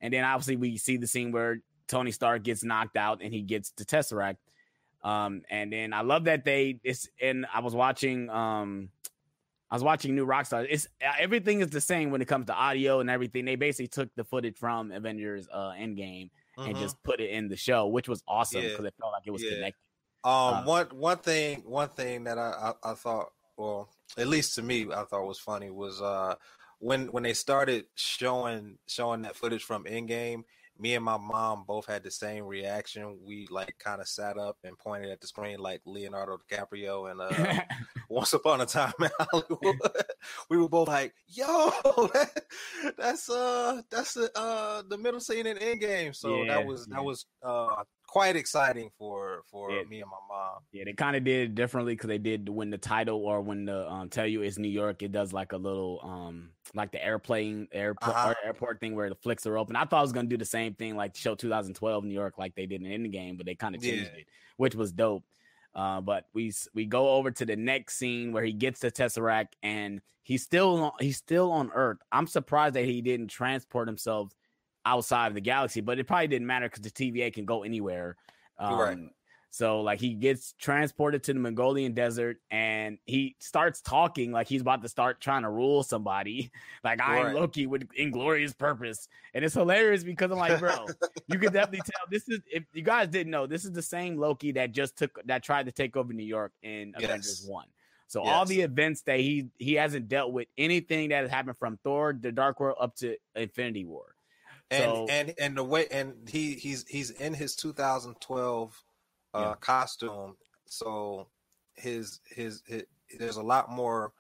And then obviously we see the scene where Tony Stark gets knocked out and he gets the Tesseract. Um, and then I love that they it's and I was watching um I was watching New Rockstar. It's everything is the same when it comes to audio and everything. They basically took the footage from Avengers uh Endgame and Mhm. just put it in the show, which was awesome Yeah. because it felt like it was Yeah. connected. Um, Uh, one one thing one thing that I, I I thought, well, at least to me, I thought was funny was uh when when they started showing showing that footage from Endgame. Me and my mom both had the same reaction. We like kind of sat up and pointed at the screen like Leonardo DiCaprio and uh, (laughs) Once Upon a Time in Hollywood. we were both like, "Yo, (laughs) that, that's uh, that's the uh, the middle scene in Endgame." So Yeah, that was yeah. that was uh, quite exciting for for Yeah. me and my mom. Yeah, they kind of did it differently because they did when the title or when the um tell you it's New York, it does like a little um like the airplane airport Uh-huh. airport thing where the flicks are open. I thought I was gonna do the same thing like show 2012 New York like they did in the game, but they kind of changed Yeah. it, which was dope. Uh, but we we go over to the next scene where he gets the Tesseract and he's still on, he's still on Earth. I'm surprised that he didn't transport himself outside of the galaxy, but it probably didn't matter because the TVA can go anywhere. Um, Right. So like he gets transported to the Mongolian desert and he starts talking like he's about to start trying to rule somebody. (laughs) Like I am Right. Loki with inglorious purpose. And it's hilarious because I'm like, bro, you can (laughs) definitely tell this is if you guys didn't know, this is the same Loki that just took that tried to take over New York in Avengers 1. So all the events that he he hasn't dealt with anything that has happened from Thor, the Dark World up to Infinity War. And So- and and the way and he he's he's in his 2012 uh Yeah. costume so his, his his there's a lot more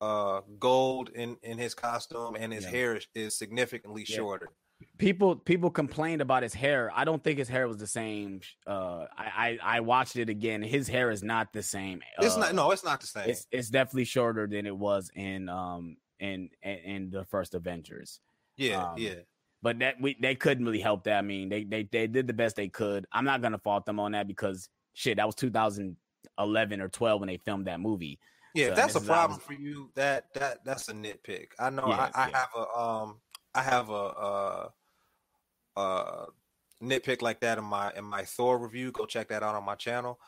uh gold in in his costume and his Yeah. hair is, is significantly Yeah. shorter people people complained about his hair. I don't think his hair was the same. Uh, I I, I watched it again. His hair is not the same. it's Uh, not no it's not the same It's it's definitely shorter than it was in um in in, in the first Avengers. yeah um, yeah But that we they couldn't really help that. I mean, they they they did the best they could. I'm not gonna fault them on that because shit, that was 2011 or 12 when they filmed that movie. Yeah, So if that's a problem for you, that that that's a nitpick. I know I, I yeah. have a um I have a uh uh nitpick like that in my in my Thor review. Go check that out on my channel.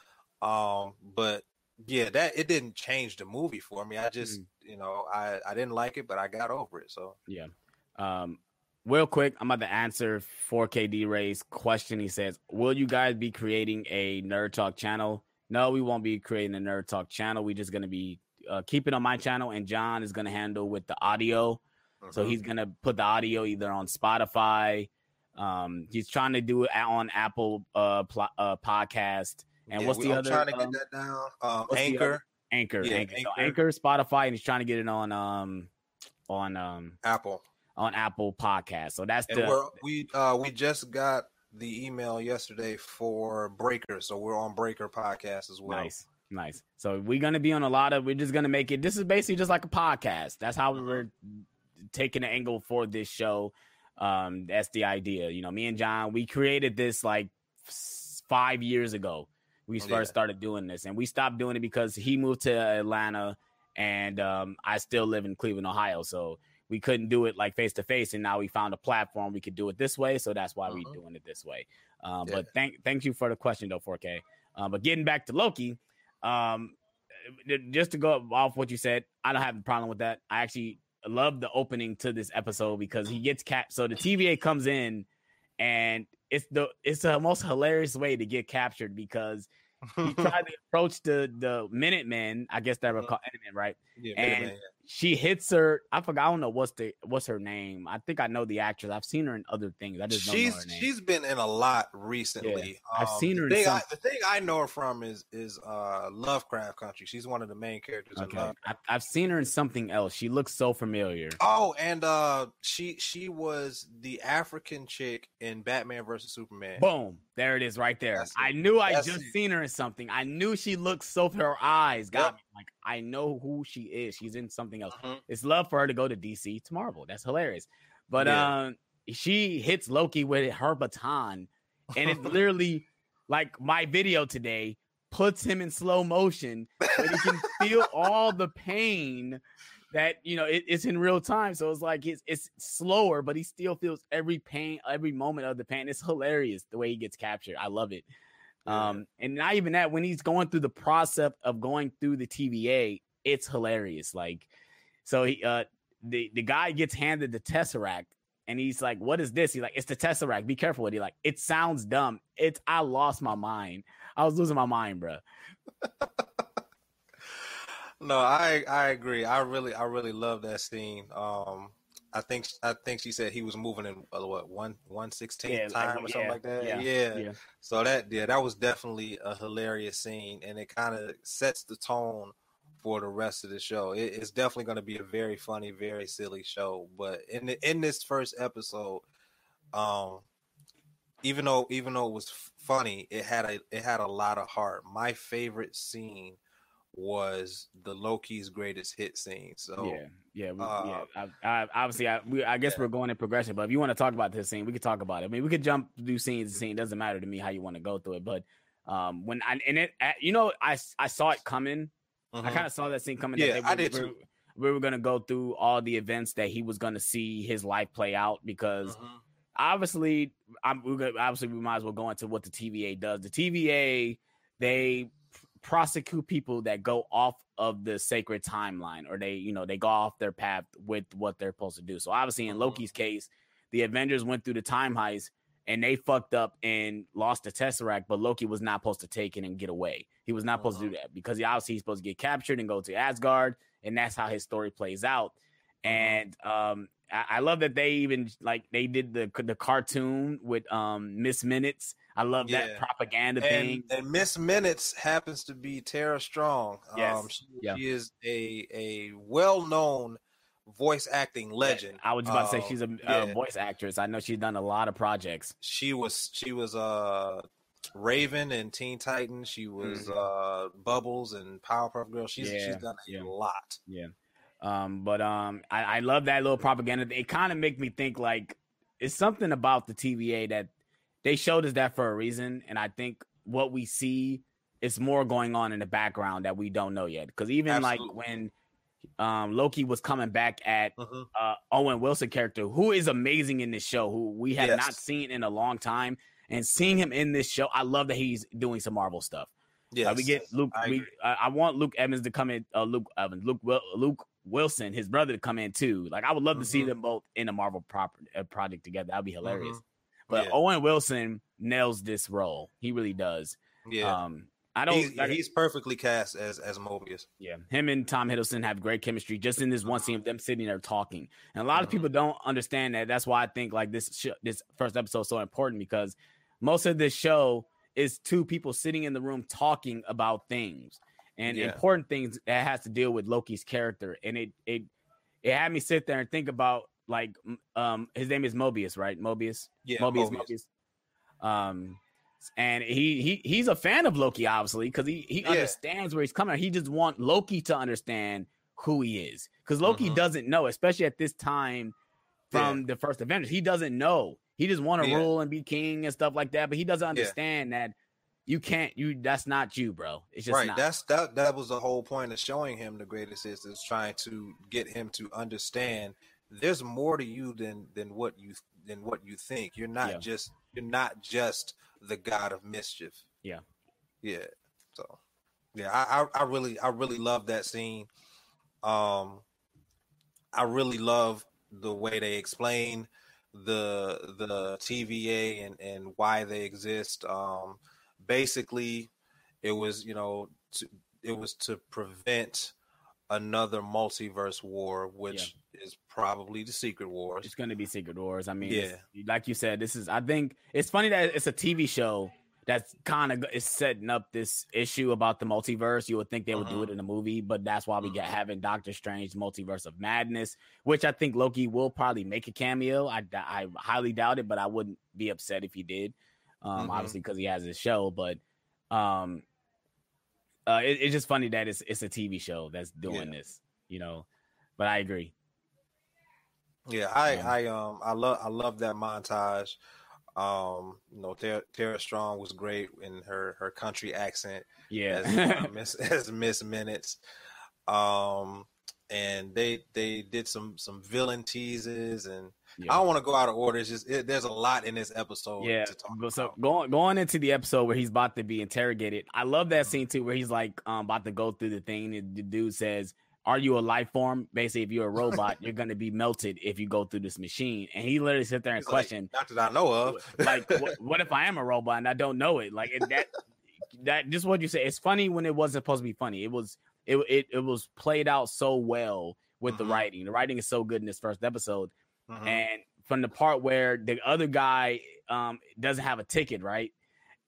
Um, but yeah, that it didn't change the movie for me. I just Mm. you know I I didn't like it, but I got over it. So Yeah. Um, real quick, I'm about to answer 4KD Ray's question. He says, Will you guys be creating a Nerd Talk channel? No, we won't be creating a Nerd Talk channel. We're just going to be uh, keep it on my channel, and John is going to handle with the audio. So mhm. he's going to put the audio either on Spotify. Um, he's trying to do it on Apple uh, pl- uh podcast and Yeah, what's we- the I'm other trying to um, get that down. Um, Anchor, Anchor, Yeah, Anchor. So Anchor. Anchor, Spotify, and he's trying to get it on um on um Apple, on Apple Podcast. So that's and the we uh we just got the email yesterday for Breaker, so we're on Breaker podcast as well. Nice, nice. So we're gonna be on a lot of. We're just gonna make it. This is basically just like a podcast. That's how Mhm. we're taking the angle for this show. Um, that's the idea. You know, me and John, we created this like five years ago. We Yeah. first started doing this, and we stopped doing it because he moved to Atlanta, and um, I still live in Cleveland, Ohio. So we couldn't do it like face to face, and now we found a platform we could do it this way. So that's why Mhm. we're doing it this way. Um, Yeah. But thank thank you for the question, though, 4K. Um, but getting back to Loki, um, just to go off what you said, I don't have a problem with that. I actually love the opening to this episode because he gets capped. So the TVA comes in, and it's the it's the most hilarious way to get captured because he (laughs) tried to approach the the Minutemen. I guess they were Mhm. called Minutemen, right? yeah, and- Minuteman, She hits her. I forgot. I don't know what's the what's her name. I think I know the actress. I've seen her in other things. I just don't know she's her name. she's been in a lot recently. I've seen her The thing, I, the thing I know her from is is uh Lovecraft Country. She's one of the main characters in okay, I, I've seen her in something else. She looks so familiar. Oh, and uh she she was the African chick in Batman versus Superman. Boom. There it is right there. That's I it. knew I That's just it. seen her in something. I knew she looked so her eyes got Yep. me. Like I know who she is. She's in something else. Mhm. It's love for her to go to DC. It's Marvel. That's hilarious. But Yeah. um she hits Loki with her baton and it's (laughs) literally like my video today puts him in slow motion so he can feel all the pain that you know it, it's in real time so it's like it's, it's slower but he still feels every pain every moment of the pain it's hilarious the way he gets captured i love it. Um and not even that when he's going through the process of going through the tva it's hilarious like so he uh the the guy gets handed the tesseract and he's like what is this? He's like it's the tesseract. Be careful with it. Like it sounds dumb. It's i lost my mind. I was losing my mind bro (laughs) No, I I agree. I really I really love that scene. Um I think I think she said he was moving in uh, what one one sixteenth Yeah, like, time or something yeah, like that. yeah, Yeah. yeah. So that yeah, that was definitely a hilarious scene, and it kind of sets the tone for the rest of the show. It, it's definitely going to be a very funny, very silly show. But in the, in this first episode, um, even though even though it was funny, it had a it had a lot of heart. My favorite scene was the Loki's greatest hit scene. So yeah, yeah, we, uh, yeah. I, I, obviously, I, we, I guess yeah. we're going in progression. But if you want to talk about this scene, we could talk about it. I mean, we could jump do scenes to scene. It doesn't matter to me how you want to go through it. But um, when I and it, uh, you know, I I saw it coming. I mhm. kind of saw that scene coming. Yeah, that I did we, too. We were gonna go through all the events that he was gonna see his life play out because Mhm. obviously, I'm we're gonna, obviously we might as well go into what the TVA does. The TVA they prosecute people that go off of the sacred timeline or they you know they go off their path with what they're supposed to do. So obviously in Mhm. loki's case the avengers went through the time heist and they fucked up and lost the tesseract but loki was not supposed to take it and get away. He was not supposed to do that because he obviously he's supposed to get captured and go to asgard and that's how his story plays out. And um I, I love that they even like they did the the cartoon with um miss minutes i love that Yeah. propaganda thing and, and Miss Minutes happens to be Tara Strong. Yes. Um, she, Yeah. she is a a well known voice acting legend. I was about to say Um, she's a, yeah. a voice actress. I know she's done a lot of projects. She was she was uh Raven and Teen Titans. She was uh Bubbles and Powerpuff Girls. She's Mm-hmm. She's done a lot. yeah. Um, but um, I, I love that little propaganda. It kind of make me think like it's something about the TVA that they showed us that for a reason, and I think what we see is more going on in the background that we don't know yet. Because even like when um Loki was coming back at Mhm. uh, Owen Wilson character, who is amazing in this show, who we have Yes. not seen in a long time, and seeing him in this show, I love that he's doing some Marvel stuff. Yeah, Like we get Luke. I we agree. I, want Luke Evans to come in. Uh, Luke Evans, Luke Luke Wilson, his brother, to come in too. Like I would love to see Mhm. them both in a Marvel proper uh, project together. That'd be hilarious. Mhm. But Yeah. Owen Wilson nails this role. He really does. yeah. Um, I don't. he's, like- he's perfectly cast as as Mobius. yeah, him and Tom Hiddleston have great chemistry just in this one scene of them sitting there talking. And a lot of Mhm. people don't understand that. That's why I think like this sh- this first episode is so important because most of this show is two people sitting in the room talking about things and Yeah. important things that has to deal with Loki's character. And it it it had me sit there and think about like um his name is Mobius, right? Mobius. Yeah, Mobius, Mobius. Mobius. Um, and he he he's a fan of Loki, obviously, because he he Yeah. understands where he's coming. He just want Loki to understand who he is, because Loki Mhm. doesn't know, especially at this time from the first Avengers. He doesn't know. He just want to Yeah. rule and be king and stuff like that, but he doesn't understand that you can't. You that's not you, bro. It's just right. not. That's that. That was the whole point of showing him the greatest is is trying to get him to understand there's more to you than than what you than what you think. You're not Yeah. just you're not just the god of mischief. Yeah. Yeah. So yeah, I I, I really I really love that scene. Um, I really love the way they explain the the TVA and and why they exist. Um, basically, it was you know to, it was to prevent another multiverse war, which is probably the Secret Wars. it's going to be Secret Wars. I mean, Yeah. like you said, this is. I think it's funny that it's a TV show that's kind of is setting up this issue about the multiverse. You would think they would do it in a movie, but that's why we get Mhm. having Doctor Strange Multiverse of Madness, which I think Loki will probably make a cameo. I I highly doubt it, but I wouldn't be upset if he did. Um, Mhm. obviously because he has his show, but um, uh, it, it's just funny that it's it's a TV show that's doing this, you know. But I agree. Yeah, I Yeah. I um I love I love that montage. Um, you know, Tara, Tara Strong was great in her her country accent Yeah. as (laughs) uh, Miss (laughs) as Miss Minutes. Um, and they they did some some villain teases, and Yeah. I don't want to go out of order. It's just it, there's a lot in this episode. Yeah. to talk but So about. going going into the episode where he's about to be interrogated, I love that scene too, where he's like um about to go through the thing. And the dude says, "Are you a life form? Basically, if you're a (laughs) robot, you're gonna be melted if you go through this machine." And he literally sit there and He's like, question, not that I know of. like, what, what if I am a robot and I don't know it? Like that. That just what you say. It's funny when it wasn't supposed to be funny. It was it it, it was played out so well with the Mhm. writing. The writing is so good in this first episode Mhm. and from the part where the other guy um doesn't have a ticket, right?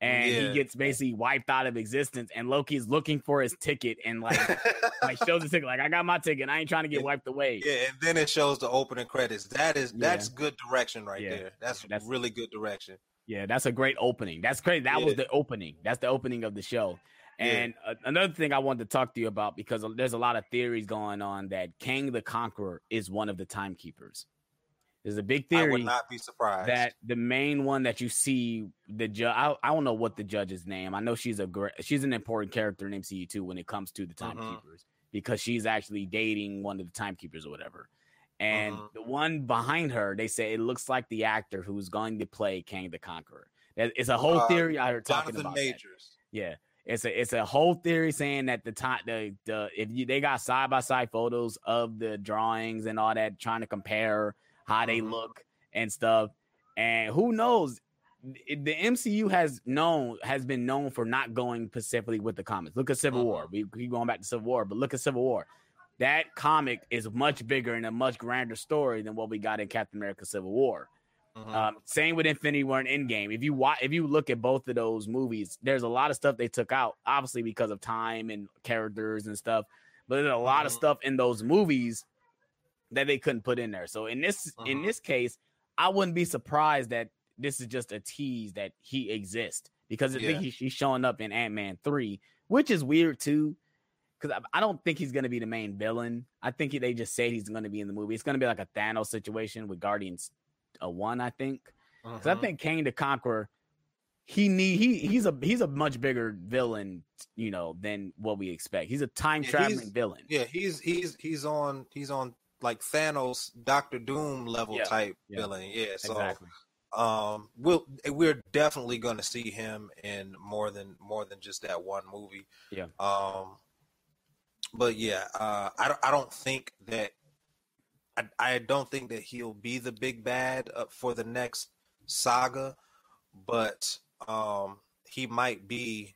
And Yeah. he gets basically wiped out of existence, and Loki's looking for his ticket and like like shows his ticket, like I got my ticket, I ain't trying to get wiped away. yeah, and then it shows the opening credits. That is that's good direction right Yeah. there. That's, That's- really good direction. Yeah, that's a great opening. That's great. That was the opening. That's the opening of the show. And uh, another thing I wanted to talk to you about because there's a lot of theories going on that Kang the Conqueror is one of the timekeepers. There's a big I theory would not be surprised. that the main one that you see the judge I, I don't know what the judge's name i know she's a great she's an important character in mcu too when it comes to the Mhm. timekeepers because she's actually dating one of the timekeepers or whatever and Mhm. the one behind her they say it looks like the actor who's going to play Kang the conqueror it's a whole Uh, theory i heard talking Jonathan about that. Majors. yeah it's a it's a whole theory saying that the time the the if you they got side by side photos of the drawings and all that, trying to compare how they Mhm. look and stuff. And who knows? The MCU has known has been known for not going specifically with the comics. Look at Civil Mhm. War. We keep going back to Civil War, but look at Civil War. That comic is much bigger and a much grander story than what we got in Captain America: Civil War. Mhm. Um, same with Infinity War and Endgame. If you watch, if you look at both of those movies, there's a lot of stuff they took out, obviously because of time and characters and stuff. But there's a lot of stuff in those movies that they couldn't put in there. So in this in Mhm. this case, I wouldn't be surprised that this is just a tease that he exists because I Yeah. think he, he's showing up in Ant Man three, which is weird too. Because I, I don't think he's going to be the main villain. I think he, they just said he's going to be in the movie. It's going to be like a Thanos situation with Guardians a one, I think. Because I Mhm. think Kang the Conqueror, he need he he's a he's a much bigger villain, you know, than what we expect. He's a time traveling he's- villain. Yeah, he's he's he's on he's on like Thanos, Doctor Doom level Yeah, type yeah. villain. Yeah, so exactly. um, we'll we're definitely going to see him in more than more than just that one movie. Yeah. Um, but yeah, uh, I don't I don't think that I I don't think that he'll be the big bad uh, for the next saga, but um, he might be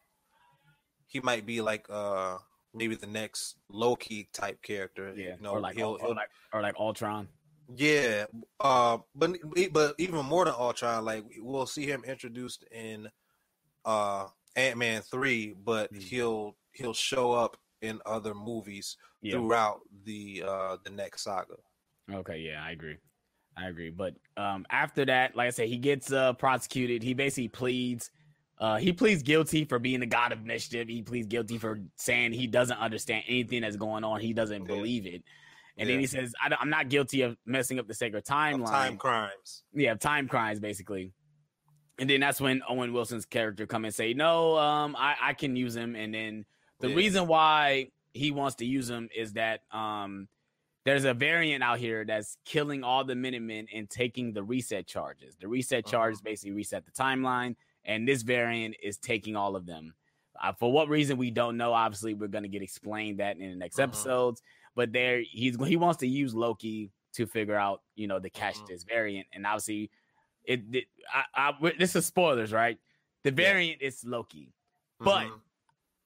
he might be like uh maybe the next Loki type character. Yeah, you know, or like he'll, or like or like Ultron. yeah, uh, but but even more than Ultron, like we'll see him introduced in uh Ant Man three, but Mm. he'll he'll show up in other movies Yeah. throughout the uh the next saga. Okay, yeah, I agree. I agree. But um after that, like I said, he gets uh prosecuted. He basically pleads uh he pleads guilty for being the god of mischief. He pleads guilty for saying he doesn't understand anything that's going on. He doesn't Yeah. believe it. And Yeah. then he says, I am not guilty of messing up the sacred Of timeline. Time crimes. yeah, time crimes basically. And then that's when Owen Wilson's character come and say, "No, um, I, I can use him." And then the Yeah. reason why he wants to use him is that um, there's a variant out here that's killing all the Minutemen and taking the reset charges. The reset Uh-huh. charges basically reset the timeline, and this variant is taking all of them. Uh, for what reason we don't know. Obviously, we're going to get explained that in the next Uh-huh. episodes. But there, he's he wants to use Loki to figure out, you know, to catch Mhm. this variant, and obviously it, it I, I this is spoilers, right? The variant is Loki. But Mhm.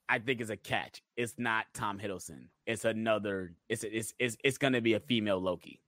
I think it's a catch. It's not Tom Hiddleston. It's another. It's it's it's, it's going to be a female Loki.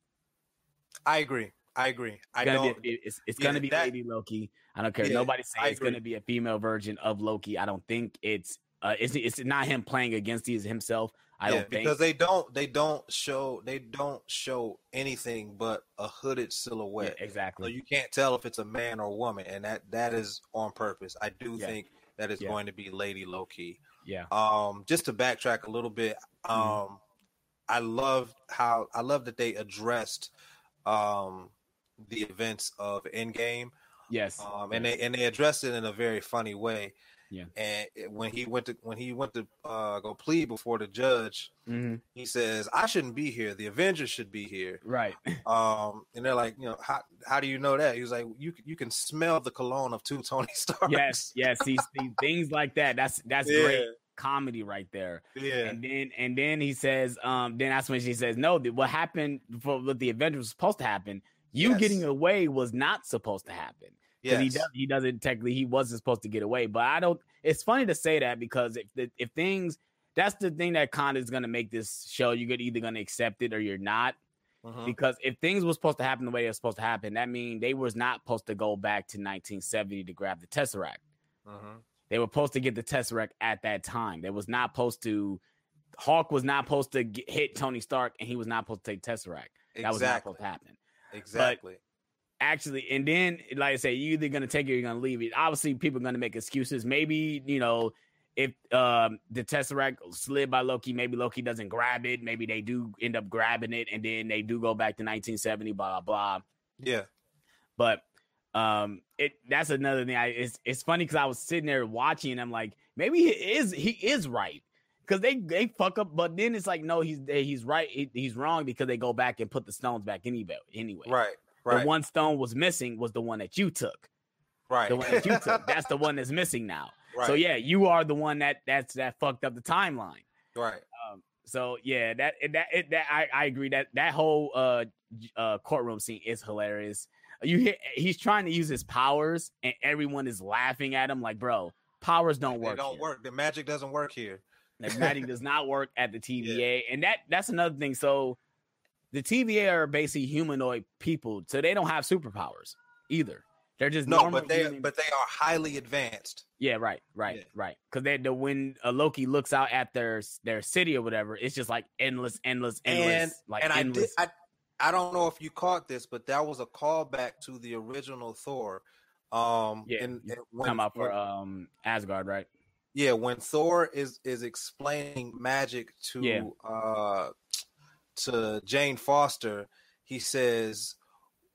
I agree. I agree. I It's gonna don't. be it's, it's yeah, going to be that- Lady Loki. I don't care. Yeah, Nobody I say it's going to be a female version of Loki. I don't think it's uh it's it's not him playing against these himself. I yeah, don't think because they don't they don't show they don't show anything but a hooded Yeah, silhouette. So exactly. you can't tell if it's a man or a woman, and that that is on purpose. I do Yeah. think that it's Yeah. going to be Lady Loki. Yeah. Um, just to backtrack a little bit, um, Mhm. I love how I love that they addressed um the events of Endgame. Yes. Um, and they and they addressed it in a very funny way. Yeah. And when he went to when he went to uh, go plead before the judge, Mhm. he says, "I shouldn't be here. The Avengers should be here." Right. (laughs) Um, and they're like, you know, how how do you know that? He was like, you you can smell the cologne of two (laughs) Tony Starks. yes. Yes. These things like that. That's that's yeah, great comedy right there. yeah, And then and then he says, um, then that's when she says, No, what happened for what the Avengers was supposed to happen, you Yes. getting away was not supposed to happen. Because he does he doesn't technically he wasn't supposed to get away. But I don't it's funny to say that because if if things that's the thing that kind of is gonna make this show, you're either gonna accept it or you're not. Mhm. Because if things were supposed to happen the way they're supposed to happen, that means they was not supposed to go back to 1970 to grab the Tesseract. Mhm. They were supposed to get the Tesseract at that time. They was not supposed to. Hulk was not supposed to get, hit Tony Stark, and he was not supposed to take Tesseract. That was not supposed to happen. Exactly. Actually, and then, like I say, you're either gonna take it or you're gonna leave it. Obviously, people are gonna make excuses. Maybe you know, if um the Tesseract slid by Loki, maybe Loki doesn't grab it. Maybe they do end up grabbing it, and then they do go back to 1970. Blah blah. yeah. But um, it that's another thing. I it's it's funny because I was sitting there watching, and I'm like, maybe he is he is right because they they fuck up, but then it's like, no, he's he's right, he- he's wrong because they go back and put the stones back anyway. Anyway, Right. right. The one stone was missing was the one that you took. right. The one that you took. That's the one that's missing now. (laughs) Right. So yeah, you are the one that that's that fucked up the timeline. right. Um, so yeah, that that it, that I, I agree that that whole uh uh courtroom scene is hilarious. You hear he's trying to use his powers and everyone is laughing at him like, bro, powers don't They work. don't here. work. The magic doesn't work here. Magic (laughs) does not work at the TVA, and that that's another thing. So the TVA are basically humanoid people, so they don't have superpowers either. They're just No, normal but they human- but they are highly advanced. yeah, right, right, Yeah. right. Because they the when uh, Loki looks out at their their city or whatever, it's just like endless, endless, endless, and like and I did endless. I I don't know if you caught this, but that was a callback to the original Thor. Um, Yeah, in, you in- when, come out for when- um Asgard, right? Yeah, when Thor is is explaining magic to Yeah. uh to Jane Foster, he says,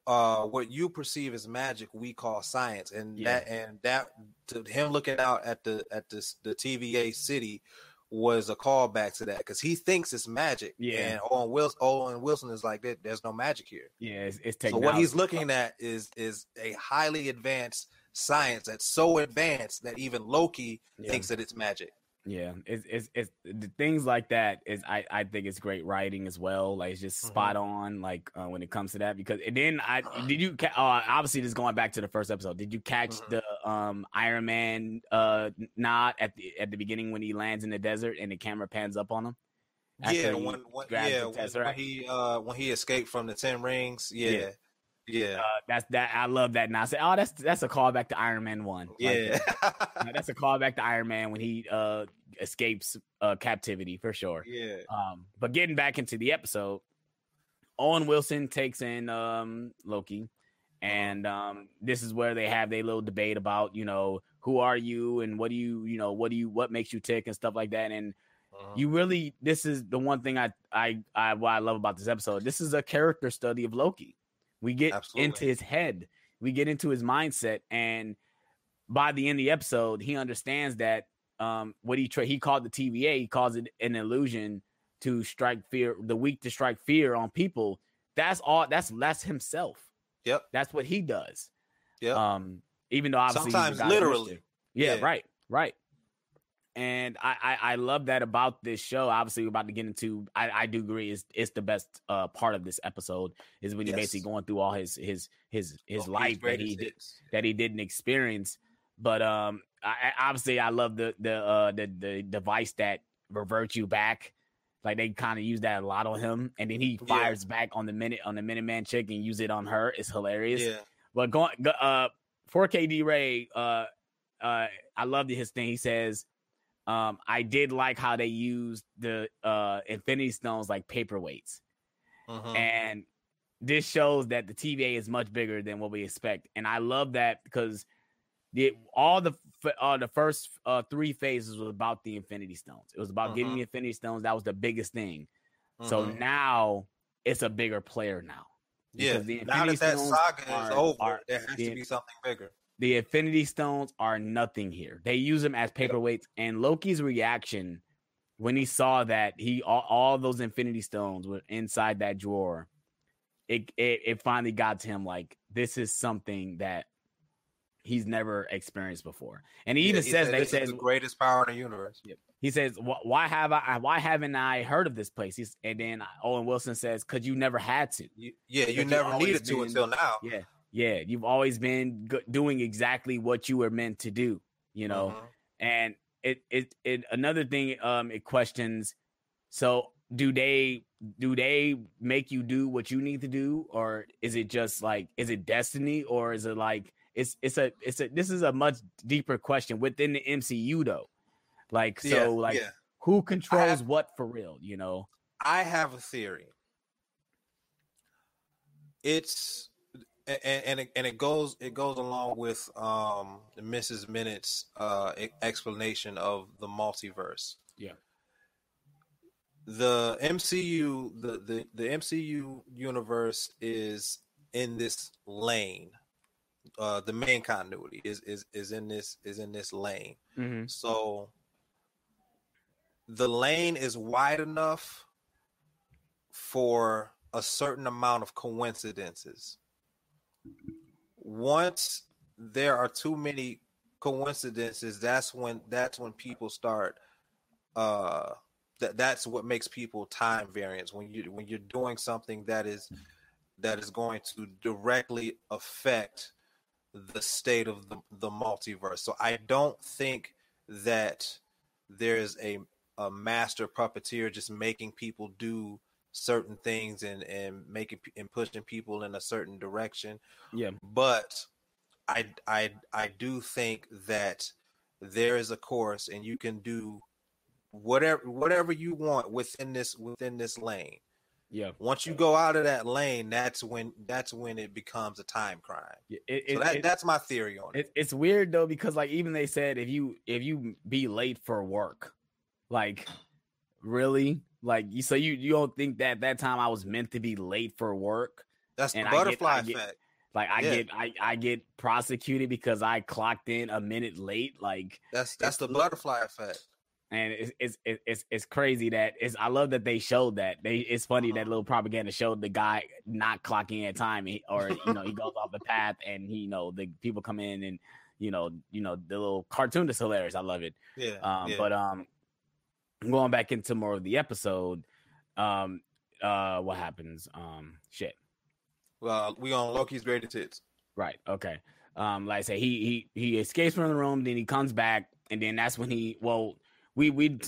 uh, "What you perceive as magic, we call science," and Yeah. that and that to him looking out at the at this the TVA city was a callback to that because he thinks it's magic. Yeah. and Owen Wilson, Owen Wilson is like, "There- "There's no magic here." Yeah, it's, it's So what he's looking at is is a highly advanced science that's so advanced that even Loki Yeah. thinks that it's magic. Yeah, it's it's it's the things like that is I I think it's great writing as well. Like it's just Mhm. spot on. Like uh, when it comes to that because and then I (sighs) did you ca- uh, obviously just going back to the first episode. Did you catch Mhm. the um Iron Man uh nod at the at the beginning when he lands in the desert and the camera pans up on him? After yeah, he when, when yeah when, when he uh when he escaped from the Ten Rings. Yeah. Yeah, yeah, Uh, that's that I love that. Now I say, oh, that's that's a callback to Iron Man one. Yeah. (laughs) uh, that's a callback to Iron Man when he uh escapes uh captivity for sure. yeah. Um, but getting back into the episode, Owen Wilson takes in um Loki, and um, this is where they have their little debate about you know who are you and what do you you know what do you what makes you tick and stuff like that. And Uh-huh. you really this is the one thing I I I what I love about this episode. This is a character study of Loki. We get Absolutely. into his head, we get into his mindset, and by the end of the episode, he understands that um what he tra- he called the TVA, he calls it an illusion to strike fear, the weak to strike fear on people. That's all. That's that's himself. Yep. That's what he does. Yeah. Um, even though obviously Sometimes literally. Yeah, Yeah. right, right. And I, I I love that about this show. Obviously, we're about to get into. I, I do agree. It's it's the best uh part of this episode is when Yes. basically going through all his his his his Loki's life that he did, that he didn't experience. But um, I, obviously I love the the uh the the device that reverts you back. Like they kind of use that a lot on him, and then he Yeah. fires back on the minute on the Minuteman chick and use it on her. It's hilarious. Yeah, But going go, uh 4K D Ray, uh uh I loved his thing. He says, um, I did like how they used the uh Infinity Stones like paperweights. mhm. And this shows that the TVA is much bigger than what we expect. And I love that because the all the f- uh the first uh three phases was about the Infinity Stones. It was about getting Mhm. the Infinity Stones. That was the biggest thing. So Mhm. now it's a bigger player now. yeah. Now that that saga is over, are- there has the- to be something bigger. The Infinity Stones are nothing here. They use them as paperweights. And Loki's reaction when he saw that he all, all those Infinity Stones were inside that drawer, it, it it finally got to him like this is something that he's never experienced before. And he Yeah, even he says said that he this is says the greatest power in the universe. he says why have I why haven't I heard of this place? He's, and then Owen Wilson says because you never had to. You, yeah, you never needed to until now. Yeah, yeah. You've always been go- doing exactly what you were meant to do. You know, Mhm. and it it it another thing um it questions so do they do they make you do what you need to do or is it just like is it destiny or is it like it's it's a it's a this is a much deeper question within the MCU though like so yeah, like yeah. who controls have- what for real you know I have a theory. It's and and it, and it goes it goes along with um Mrs. Minute's uh explanation of the multiverse. Yeah. The MCU the the the MCU universe is in this lane. Uh the main continuity is is is in this is in this lane. mm-hmm. So the lane is wide enough for a certain amount of coincidences. Once there are too many coincidences, that's when that's when people start uh that that's what makes people time variance when you when you're doing something that is that is going to directly affect the state of the, the multiverse. So I don't think that there's a a master puppeteer just making people do certain things and and making and pushing people in a certain direction. Yeah. But I I I do think that there is a course and you can do whatever whatever you want within this within this lane. Yeah. Once you go out of that lane, that's when that's when it becomes a time crime. It, it, so that, it, that's my theory on it. it. It's weird though because like even they said if you if you be late for work, like really, like you so you you don't think that that time I was meant to be late for work? That's the I get- butterfly get- effect. Like I Yeah. get I I get prosecuted because I clocked in a minute late. Like That's that's the butterfly effect. and it's it's it's it's, it's crazy that it's I love that they showed that they it's funny Uh-huh. that little propaganda showed the guy not clocking at time or you know he goes off the path and he you know the people come in and you know you know the little cartoon is hilarious I love it Yeah. um yeah. but um going back into more of the episode um uh what happens um shit well, we on Loki's greatest hits. Right. Okay. Um, like I say, he he he escapes from the room, then he comes back, and then that's when he well, we we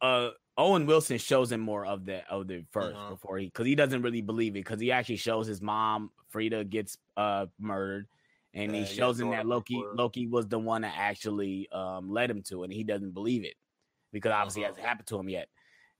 uh Owen Wilson shows him more of the of the 1st Mhm. before he because he doesn't really believe it because he actually shows his mom Frigga gets uh murdered, and Yeah, he yeah, shows him that Loki before. Loki was the one that actually um led him to, it, and he doesn't believe it because obviously it Mhm. hasn't happened to him yet,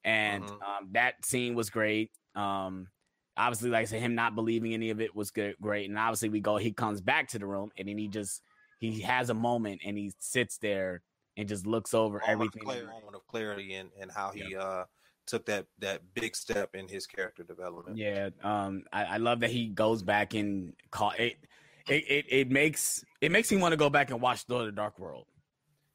and Mhm. um that scene was great. Um, obviously, like I said, him not believing any of it was good, great. And obviously, we go, he comes back to the room, and then he just he has a moment, and he sits there and just looks over Moment of, everything. moment of clarity and, and how he uh took that that big step in his character development. Yeah, um, I, I love that he goes back and call it. It, it, it makes it makes me want to go back and watch Thor: The Dark World.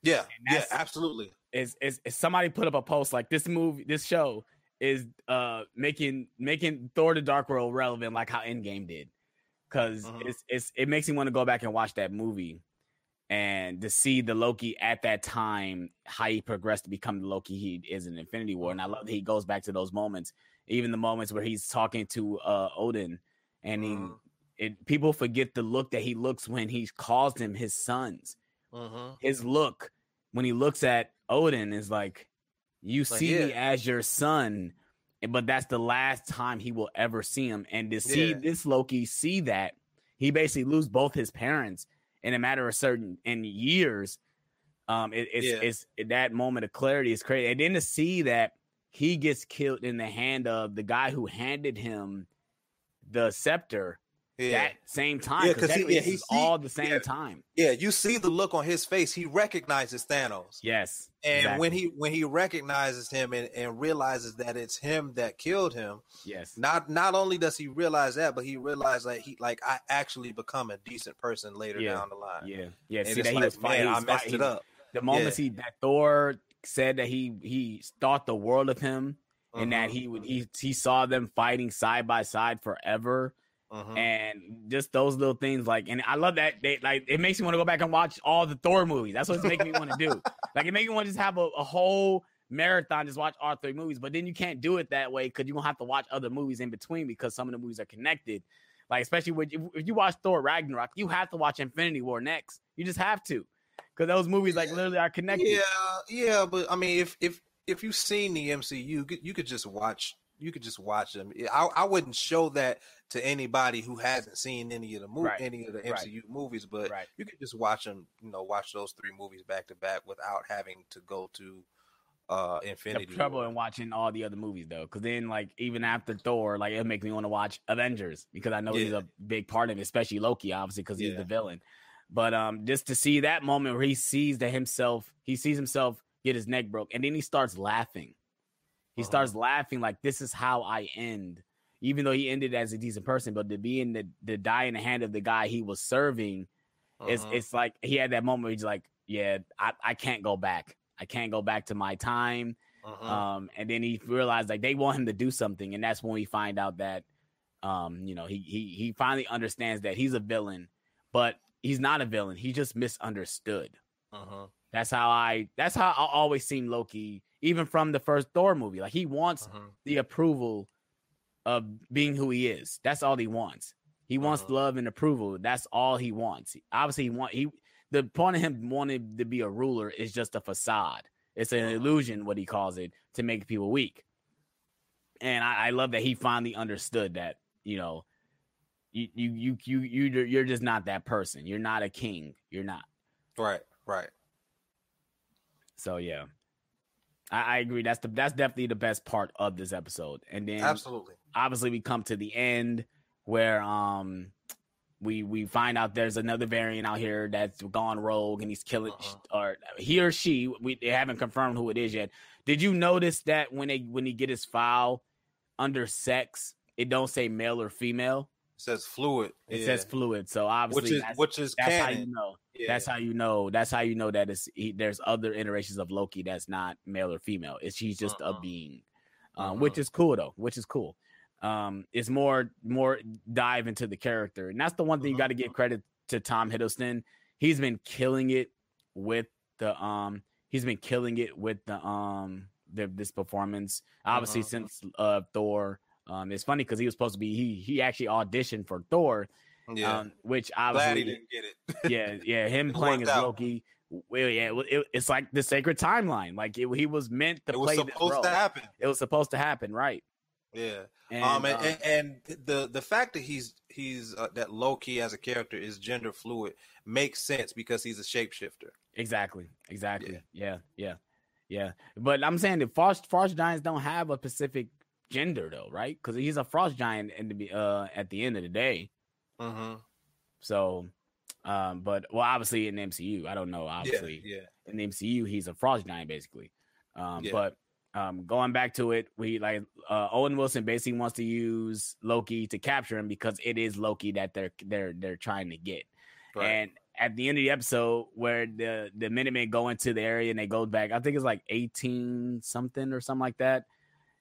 Yeah, yeah, absolutely. Is, is is somebody put up a post like this movie, this show is uh making making Thor: The Dark World relevant, like how Endgame did, because Mhm. it's it's it makes me want to go back and watch that movie, and to see the Loki at that time how he progressed to become the Loki he is in Infinity War, and I love that he goes back to those moments, even the moments where he's talking to uh Odin, and he Mhm. it people forget the look that he looks when he calls them his sons Mhm. his look when he looks at Odin is like, you Like, see me as your son, but that's the last time he will ever see him. And to see Yeah. this Loki see that, he basically lose both his parents in a matter of certain in years. Um, it, it's Yeah. it's that moment of clarity is crazy, and then to see that he gets killed in the hand of the guy who handed him the scepter Yeah, that same time. Yeah, because he- yeah, this he is see- all the same yeah. time. yeah. You see the look on his face. He recognizes Thanos. Yes, And exactly. when he when he recognizes him and, and realizes that it's him that killed him, yes, not not only does he realize that, but he realized that he like I actually become a decent person later Yeah. down the line. Yeah, yeah. And See that he like, was fighting. I messed it up. The moments he that Thor said that he he thought the world of him, and that Mhm, he would he he saw them fighting side by side forever, mhm. and just those little things like. And I love that they like it makes me want to go back and watch all the Thor movies. That's what it's making me want to do. (laughs) Like it makes me want to just have a, a whole marathon, just watch all three movies. But then you can't do it that way because you're gonna have to watch other movies in between because some of the movies are connected. Like especially with if, if you watch Thor Ragnarok, you have to watch Infinity War next. You just have to because those movies like literally are connected. Yeah, yeah, but I mean, if if if you've seen the MCU, you could, you could just watch. You could just watch them. I, I wouldn't show that to anybody who hasn't seen any of the movie, Right, any of the right. MCU movies. But Right. you could just watch them. You know, watch those three movies back to back without having to go to uh the Infinity. trouble War. in watching all the other movies though, because then like even after Thor, like it makes me want to watch Avengers because I know he's a big part of it, especially Loki, obviously because he's Yeah. the villain. But um, just to see that moment where he sees that himself, he sees himself get his neck broke, and then he starts laughing. He Uh-huh. starts laughing like this is how I end, even though he ended as a decent person. But to be in the the die in the hand of the guy he was serving, it's Mhm. it's like he had that moment where he's like, yeah, I, I can't go back. I can't go back to my time. Mhm. Um, and then he realized like they want him to do something, and that's when we find out that, um, you know, he he he finally understands that he's a villain, but he's not a villain. He just misunderstood. Uh-huh. That's how I. That's how I always seen Loki, even from the first Thor movie. Like he wants Uh-huh. the approval of being who he is. That's all he wants. He wants Uh-huh. love and approval. That's all he wants. Obviously, he want he. The point of him wanting to be a ruler is just a facade. It's an Uh-huh. illusion, what he calls it, to make people weak. And I, I love that he finally understood that. You know, you you you you you you're just not that person. You're not a king. You're not. Right, right. So yeah, I, I agree. That's the that's definitely the best part of this episode. And then Absolutely. obviously we come to the end where um we we find out there's another variant out here that's gone rogue and he's killing Uh-uh. or he or she. We they haven't confirmed who it is yet. Did you notice that when they when he get his file under sex, it don't say male or female. It says fluid. It yeah. says fluid. So obviously which is which is that's how you know. Yeah. That's how you know. That's how you know that it's he, there's other iterations of Loki that's not male or female. It's she's just a Uh-uh. being, um, which Uh-uh. is cool though. Which is cool. Um, it's more more dive into the character, and that's the one thing you got to give credit to Tom Hiddleston. He's been killing it with the um. He's been killing it with the um the this performance. Obviously, Uh-huh. since uh Thor. Um, it's funny because he was supposed to be he he actually auditioned for Thor, yeah. um, which Glad obviously he didn't get it. (laughs) yeah, yeah, him playing as out. Loki. Well, yeah, it, it- it's like the sacred timeline. Like it, he was meant to it was play this supposed role. to happen. It was supposed to happen, right? Yeah. And, um, and, uh, and, and the the fact that he's he's uh, that Loki as a character is gender fluid makes sense because he's a shapeshifter. exactly, exactly. Yeah. Yeah, yeah, yeah. But I'm saying that frost frost giants don't have a specific gender though, right? Because he's a frost giant in the be- uh at the end of the day. Mm-hmm. So, um, but well, obviously in MCU, I don't know. Obviously, Yeah, yeah. in the MCU, he's a frost giant basically. Um, Yeah. but um, going back to it, we like uh, Owen Wilson basically wants to use Loki to capture him because it is Loki that they're they're they're trying to get. Right. And at the end of the episode, where the the Minutemen go into the area and they go back, I think it's like eighteen something or something like that.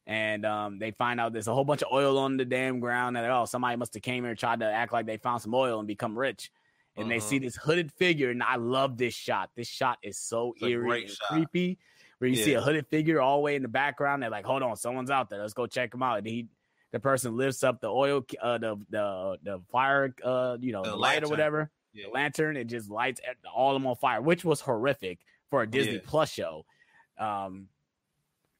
And um, they find out there's a whole bunch of oil on the damn ground. And oh, somebody must have came here and tried to act like they found some oil and become rich. And they Mhm. see this hooded figure, and I love this shot. This shot is so It's eerie and shot. creepy. Where you see a hooded figure all the way in the background, they're like, "Hold on, someone's out there. Let's go check him out." And he, the person lifts up the oil, uh, the the the fire, uh, you know, The the light or whatever, Yeah. the lantern. It just lights all of them on fire, which was horrific for a Disney Yeah. Plus show. Um,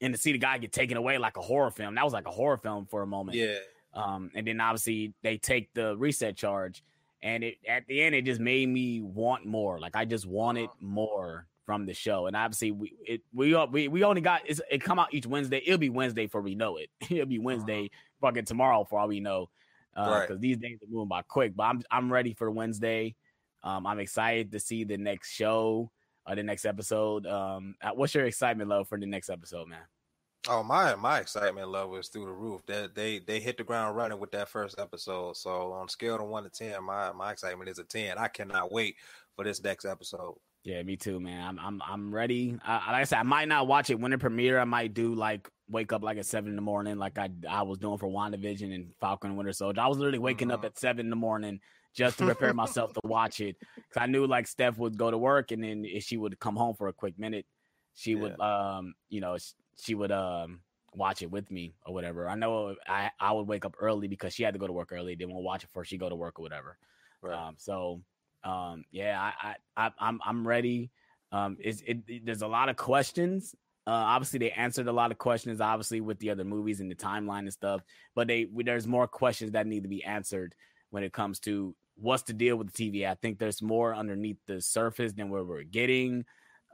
and to see the guy get taken away like a horror film, that was like a horror film for a moment. Yeah. Um, and then obviously they take the reset charge, and it at the end it just made me want more. Like I just wanted more from the show. And obviously we it we we, we only got it's, it come out each Wednesday. It'll be Wednesday for we know it. (laughs) It'll be Wednesday fucking tomorrow for all we know. Uh, Right. because these days are moving by quick. But I'm I'm ready for Wednesday. Um, I'm excited to see the next show or the next episode. Um, uh, what's your excitement level for the next episode, man? Oh my my excitement level is through the roof. That they, they hit the ground running with that first episode. So on a scale of one to ten, my my excitement is a ten. I cannot wait for this next episode. Yeah, me too, man. I'm I'm I'm ready. I, like I said, I might not watch it when it premiere. I might do like wake up like at seven in the morning, like I I was doing for WandaVision and Falcon and Winter Soldier. I was literally waking up Mhm. at seven in the morning just to prepare (laughs) myself to watch it because I knew like Steph would go to work and then if she would come home for a quick minute, she would um you know she would um watch it with me or whatever. I know I I would wake up early because she had to go to work early. Then we'll watch it before she go to work or whatever. Right. Um, so um, yeah, I, I, I I'm I'm ready. Um, it's, it, it- there's a lot of questions. Uh, obviously they answered a lot of questions, obviously with the other movies and the timeline and stuff. But they there's more questions that need to be answered when it comes to what's the deal with the TV. I think there's more underneath the surface than where we're getting.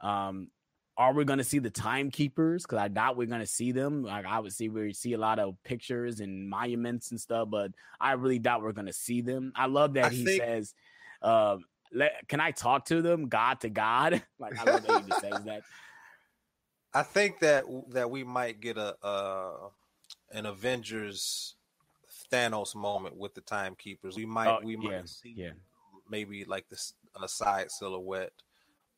Um, are we going to see the timekeepers? Because I doubt we're going to see them. Like I would see we see a lot of pictures and monuments and stuff, but I really doubt we're going to see them. I love that I he think- says, um, let, "Can I talk to them, God to God?" (laughs) like I love that he just says (laughs) that. I think that that we might get a uh, an Avengers Thanos moment with the timekeepers. We might Oh, we might yeah, see yeah. maybe like this a side silhouette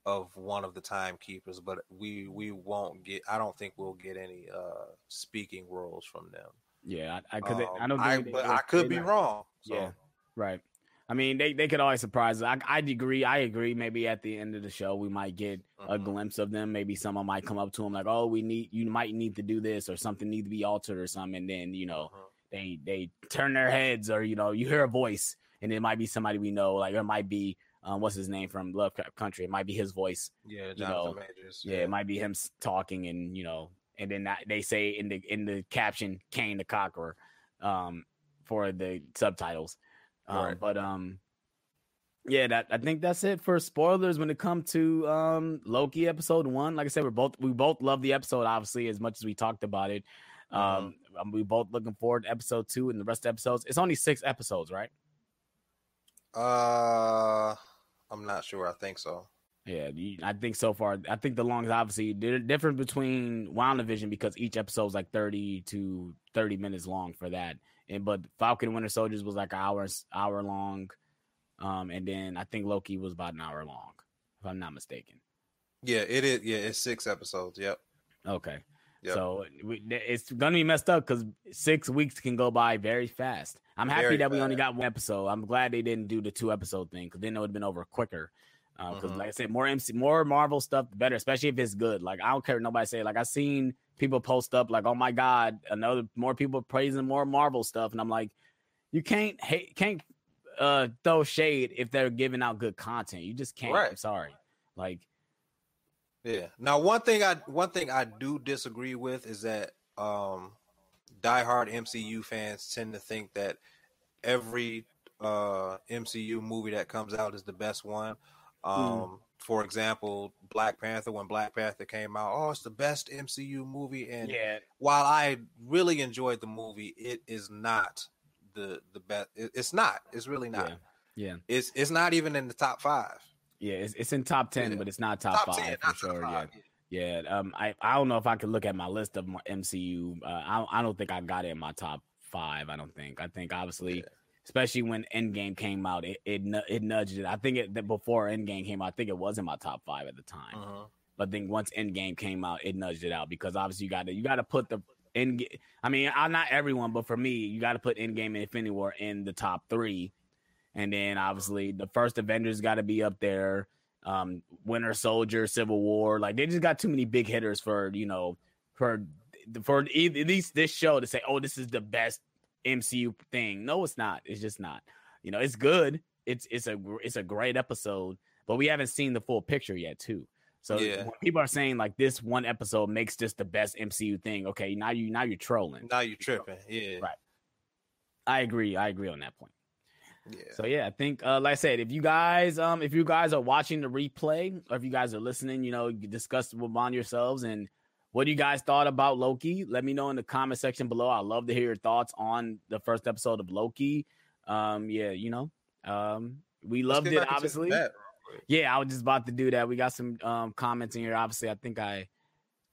of one of the timekeepers, but we we won't get. I don't think we'll get any uh speaking roles from them. Yeah, I, I, they- Um, I don't. I, think they- but they- I could be not- wrong. So, Yeah. Right. I mean, they, they could always surprise us. I, I agree. I agree. Maybe at the end of the show, we might get a Mhm. glimpse of them. Maybe someone might come up to them like, "Oh, we need you might need to do this or something need to be altered or something." And then you know Mhm. They they turn their heads or you know you hear a voice and it might be somebody we know. Like it might be um, what's his name from Lovecraft Country. It might be his voice. Yeah, you Jonathan know, Majors. Yeah, it might be him talking and you know, and then that, they say in the in the caption Kang the Conqueror um for the subtitles. Um, Right. but um yeah, that I think that's it for spoilers when it comes to um Loki episode 1. Like I said, we're both we both love the episode obviously as much as we talked about it. Mhm. Um um, we both looking forward to episode 2 and the rest of the episodes. It's only 6 episodes, right? Uh, I'm not sure. I think so. Yeah, I think so far. I think the longest, obviously, the difference between WandaVision because each episode is like thirty to thirty minutes long for that, and but Falcon Winter Soldiers was like an hour hour long, um, and then I think Loki was about an hour long, if I'm not mistaken. Yeah, it is. Yeah, it's six episodes. Yep. Okay, Yep. so we, it's gonna be messed up because six weeks can go by very fast. I'm happy Very that we only got one episode. I'm glad they didn't do the two episode thing because then it would have been over quicker. Because, Mhm. like I said, more MC, more Marvel stuff, the better. Especially if it's good. Like I don't care what nobody say. Like I seen people post up like, "Oh my god, another more people praising more Marvel stuff," and I'm like, you can't hate, can't uh throw shade if they're giving out good content. You just can't. I'm sorry. Like Yeah. Now, one thing I one thing I do disagree with is that um, diehard MCU fans tend to think that every uh, MCU movie that comes out is the best one. Um, For example, Black Panther. When Black Panther came out, oh, it's the best MCU movie. And yeah, while I really enjoyed the movie, it is not the the best. it- it's not. It's really not. yeah, yeah. It's it's not even in the top five. Yeah, it's, it's in top ten, Yeah. but it's not top, five for sure. five. Yeah, yeah. Um, I I don't know if I could look at my list of my MCU. Uh, I I don't think I got it in my top five. I don't think. I think obviously, Yeah. especially when Endgame came out, it it, it nudged it. I think it that before Endgame came out, I think it was in my top five at the time. Mhm. But then once Endgame came out, it nudged it out because obviously you got to you got to put the end. I mean, I'm not everyone, but for me, you got to put Endgame and Infinity War in the top three, and then obviously the first Avengers got to be up there. Um, Winter Soldier, Civil War, like they just got too many big hitters for you know for for at least this show to say, oh, this is the best MCU thing. No, it's not. It's just not. You know, it's good. It's it's a it's a great episode, but we haven't seen the full picture yet, too. So Yeah. when people are saying like this one episode makes this the best MCU thing, okay, now you now you're trolling. Now you're tripping. Yeah. Right. I agree. I agree on that point. Yeah. So yeah, I think uh, like I said, if you guys um if you guys are watching the replay or if you guys are listening, you know, you discuss among yourselves and what you guys thought about Loki. Let me know in the comment section below. I'd love to hear your thoughts on the first episode of Loki. Um, yeah, you know, um, we loved it. Obviously, yeah, I was just about to do that. We got some um comments in here. Obviously, I think I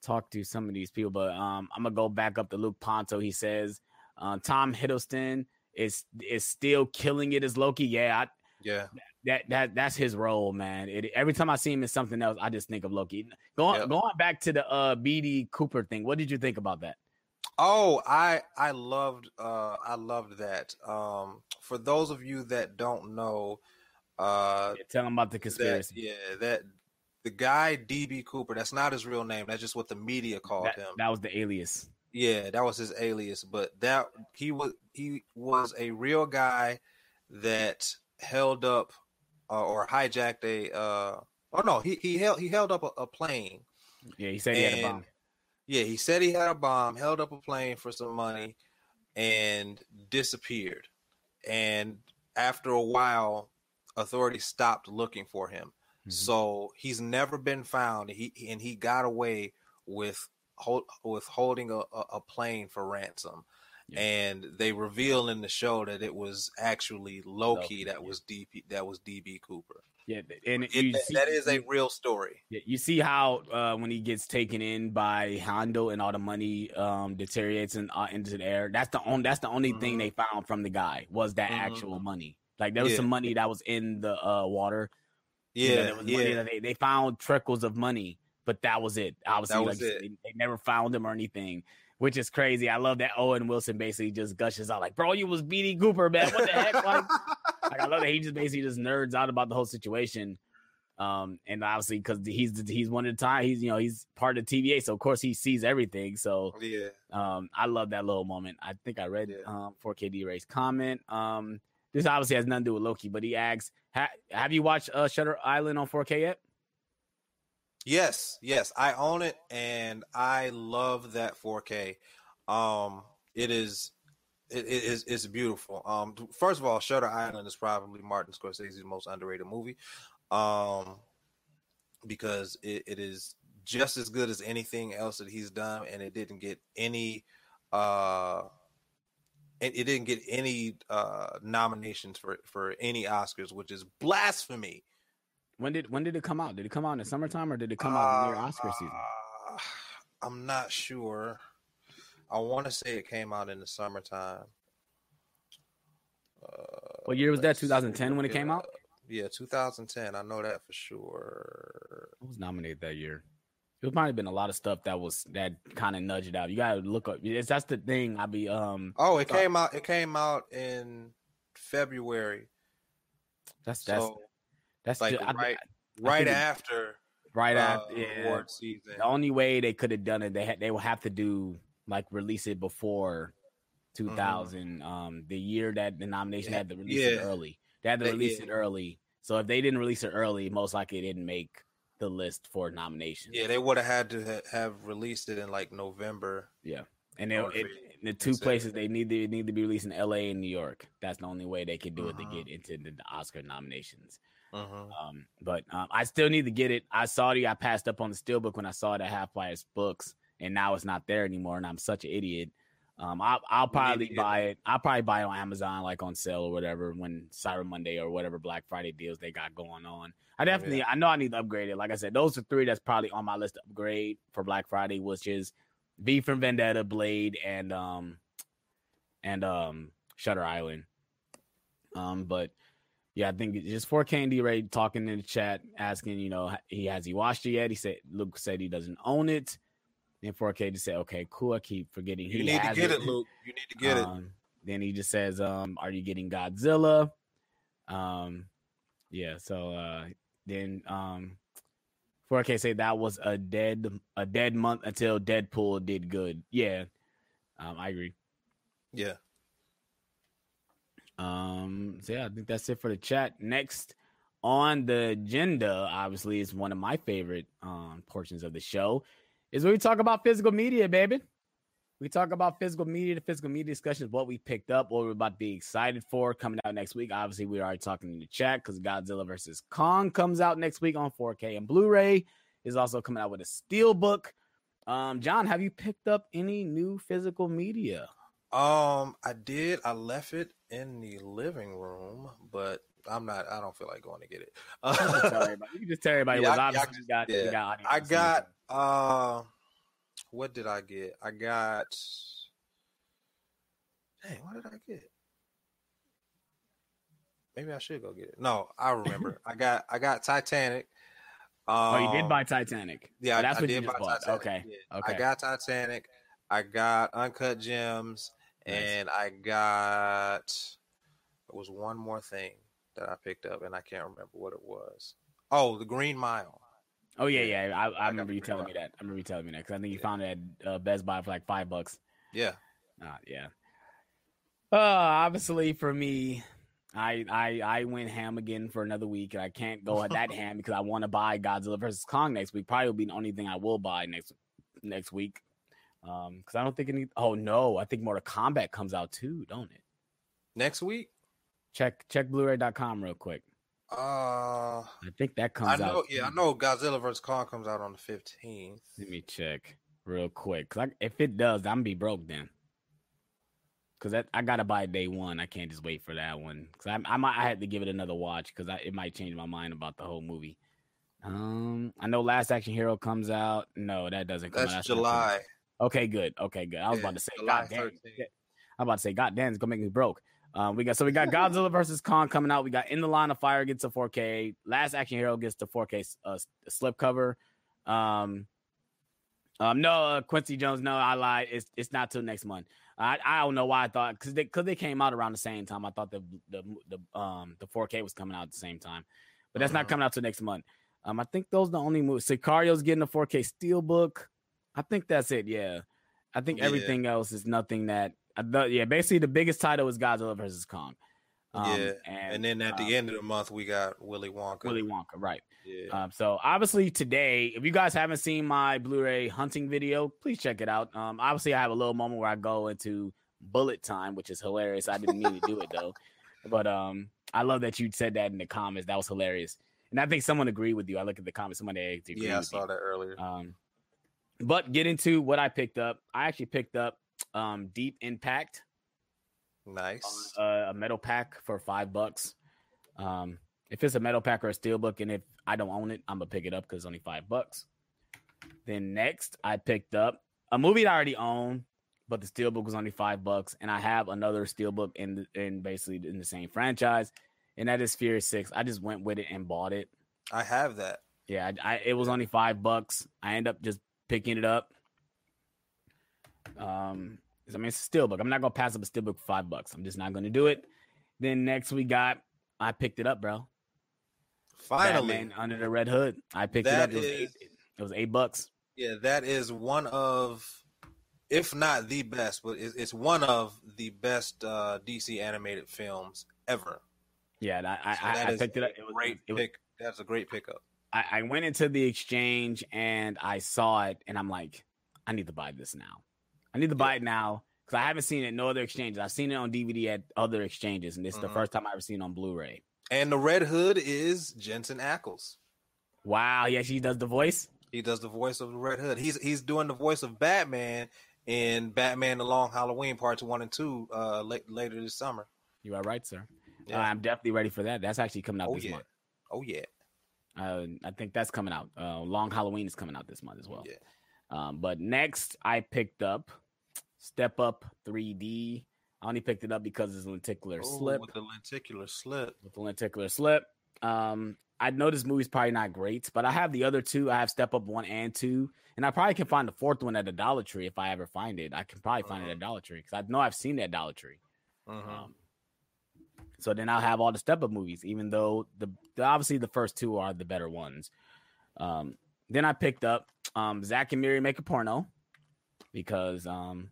talked to some of these people, but um I'm gonna go back up to Luke Ponto. He says uh, Tom Hiddleston is is still killing it as Loki. Yeah, I, Yeah. that that that's his role, man. It, every time I see him in something else, I just think of Loki. Going Yep. going back to the uh BD Cooper thing. What did you think about that? Oh, I I loved uh I loved that. Um for those of you that don't know, uh Yeah, tell him about the that, conspiracy. yeah, that the guy DB Cooper, that's not his real name. That's just what the media called that, him. that was the alias. Yeah, that was his alias, but that he was he was a real guy that held up uh, or hijacked a uh oh no, he he held he held up a, a plane. Yeah, he said he had a bomb. Yeah, he said he had a bomb, held up a plane for some money, and disappeared. And after a while, authorities stopped looking for him. Mhm. So he's never been found. He and he got away with hold, with holding a, a, plane for ransom. Yeah. And they reveal in the show that it was actually Loki, Loki, that yeah. was DP that was DB Cooper. Yeah, and It- see- that is a real story. Yeah, you see how uh, when he gets taken in by Hondo and all the money um, deteriorates in, uh, into the air. That's the only that's the only thing Mhm. they found from the guy was that Mhm. actual money. Like there was Yeah. some money that was in the uh, water. You know, Yeah, there was money that they, they found trickles of money, but that was it. Obviously, was like it. They, they never found him or anything, which is crazy. I love that Owen Wilson basically just gushes out like, "Bro, you was BD Cooper, man. What the heck?" Like, like I love that he just basically just nerds out about the whole situation. Um, and obviously because he's he's one of the time he's you know he's part of TVA, so of course he sees everything. So yeah, um, I love that little moment. I think I read Yeah. um 4KD Ray's comment. Um, this obviously has nothing to do with Loki, but he asks, ha- "Have you watched uh, Shutter Island on 4K yet?" Yes, yes, I own it, and I love that 4K. Um, it is, it, it is, it's beautiful. Um, first of all, Shutter Island is probably Martin Scorsese's most underrated movie, um, because it, it is just as good as anything else that he's done, and it didn't get any, uh, it, it didn't get any uh nominations for for any Oscars, which is blasphemy. When did when did it come out? Did it come out in the summertime or did it come out near Uh, Oscar season? I'm not sure. I want to say it came out in the summertime. Uh, What year was that? let's 2010 when it came out? Yeah, 2010. I know that for sure. Who was nominated that year? There's probably been a lot of stuff that was that kind of nudged it out. You gotta look up. It's, that's the thing. I be um. Oh, it Uh, came out. It came out in February. That's that's So that's like ju- I- right, I right it- after right uh, after yeah. award season. The only way they could have done it, they had they would have to do like release it before Mm-hmm. 2000, um, the year that the nomination Yeah, had to release it early. They had to They- release yeah. it early. So if they didn't release it early, most likely it didn't make the list for nominations. Yeah, they would have had to ha- have released it in like November. Yeah, and or it, the two places they need to need to be released in L.A. and New York. That's the only way they could do it Mhm. to get into the, the Oscar nominations. Mhm. Um, but um, I still need to get it. I saw it. I passed up on the steelbook when I saw it at Half Price Books, and now it's not there anymore. And I'm such an idiot. Um, I'll, I'll You need to probably buy it. I'll probably buy it on Amazon, like on sale or whatever, when Cyber Monday or whatever Black Friday deals they got going on. I definitely, I know I need to upgrade it. Like I said, those are three that's probably on my list to upgrade for Black Friday, which is V from Vendetta, Blade, and um, and um, Shutter Island. Um, but yeah, I think it's just 4K and D Ray talking in the chat, asking, you know, he has he watched it yet? He said Luke said he doesn't own it. Then 4K just said, okay, cool. I keep forgetting You need to get it, Luke. You need to get it. um, Then he just says, um, are you getting Godzilla? Um, yeah, so uh then um 4K say that was a dead a dead month until Deadpool did good. Yeah. Um, I agree. Yeah. Um, so yeah, I think that's it for the chat. Next on the agenda, obviously, is one of my favorite um portions of the show, is where we talk about physical media, baby. We talk about physical media, the physical media discussions, what we picked up, what we're about to be excited for coming out next week. Obviously, we are already talking in the chat because Godzilla versus Kong comes out next week on 4K and Blu-ray. Is also coming out with a steel book. Um, John, have you picked up any new physical media? Um, I did. I left it in the living room, but I'm not. I don't feel like going to get it. (laughs) You can just tell everybody. You can just tell everybody Yeah, I- I just- got, yeah. got I got. Uh, what did I get? I got. Dang, what did I get? Maybe I should go get it. No, I remember. (laughs) I got. I got Titanic. Um, Oh, you did buy Titanic. Yeah, I- that's I what you did just buy bought. Titanic, Okay. yeah. Okay. I got Titanic. I got Uncut Gems, Nice. and I got. There was one more thing that I picked up, and I can't remember what it was. Oh, the Green Mile. Oh yeah, yeah. I, I got remember you telling me that. I remember you telling me that because I think you Yeah. found it at uh, Best Buy for like five bucks. Yeah. Uh, yeah. Uh, obviously for me, I I I went ham again for another week, and I can't go at that (laughs) ham because I want to buy Godzilla versus Kong next week. Probably will be the only thing I will buy next next week. Um, because I don't think any. Oh no, I think Mortal Kombat comes out too, don't it? Next week. Check check Blu-ray.com real quick. Uh, I think that comes I out. know. Yeah, I know. Godzilla vs Kong comes out on the fifteenth. Let me check real quick. 'Cause I, if it does, I'm gonna be broke then. Cause that I gotta buy day one. I can't just wait for that one. Cause I I might I had to give it another watch because I, it might change my mind about the whole movie. Um, I know Last Action Hero comes out. No, that doesn't come That's out. July. Okay, good. Okay, good. I was Yeah, about to say, July God damn. I'm about to say, God damn, it's gonna make me broke. Um, we got so we got (laughs) Godzilla versus Kong coming out. We got In the Line of Fire gets a 4K. Last Action Hero gets the 4K uh, slip cover. Um, Um, no, uh, Quincy Jones. No, I lied. It's it's not till next month. I, I don't know why I thought because they because they came out around the same time. I thought the the the um the 4K was coming out at the same time, but that's not Mhm. coming out till next month. Um, I think those are the only movies. Sicario's getting a 4K steelbook. I think that's it. Yeah, I think Yeah. everything else is nothing that. I thought- yeah, basically the biggest title is Godzilla versus Kong. Um, yeah, and, and then at uh, the end of the month we got Willy Wonka. Willy Wonka, right? yeah. Um, so obviously today, if you guys haven't seen my Blu-ray hunting video, please check it out. Um, obviously I have a little moment where I go into bullet time, which is hilarious. I didn't mean to do it though, but um, I love that you said that in the comments. That was hilarious, and I think someone agreed with you. I look at the comments, somebody agreed yeah, I saw you. that earlier. Um, but get into what I picked up. I actually picked up um Deep Impact, nice. uh, a metal pack for five bucks. Um, if it's a metal pack or a steel book, and if I don't own it, I'm gonna pick it up because it's only five bucks. Then next, I picked up a movie that I already own, but the steel book was only five bucks, and I have another steel book in the, in basically in the same franchise, and that is Fear Six. I just went with it and bought it. I have that. Yeah, I, I it was only five bucks. I end up just picking it up. Um, I mean it's a steel book. I'm not gonna pass up a steel book for five bucks. I'm just not gonna do it. Then next we got I picked it up, bro. Finally, Batman under the red hood. I picked That it up. It was, is- eight, it was eight bucks. yeah, that is one of, if not the best, but it's, it's one of the best uh, DC animated films ever. Yeah, I I, So I, that I is picked it up. It was, great it was, pick. That's a great pickup. I, I went into the exchange and I saw it, and I'm like, I need to buy this now. I need to buy it now because I haven't seen it in no other exchanges. I've seen it on DVD at other exchanges, and this is the first time I've ever seen it on Blu-ray. And the Red Hood is Jensen Ackles. Wow, yeah, she does the voice. He does the voice of the Red Hood. He's he's doing the voice of Batman in Batman: The Long Halloween Parts One and Two uh, late, later this summer. You are right, sir. Yeah. I'm definitely ready for that. That's actually coming out Oh this yeah. month. Oh yeah. Uh, I think that's coming out. Uh, Long Halloween is coming out this month as well. Yeah. Um, but next, I picked up Step Up 3D. I only picked it up because it's a lenticular Ooh, slip. with the lenticular slip. with the lenticular slip. Um, I know this movie's probably not great, but I have the other two. I have Step Up one and two, and I probably can find the fourth one at a Dollar Tree if I ever find it. I can probably find it at Dollar Tree because I know I've seen that Dollar Tree. Mhm. Um, so then I'll have all the Step Up movies, even though the, the obviously the first two are the better ones. Um, then I picked up um, Zack and Miri make a porno because um,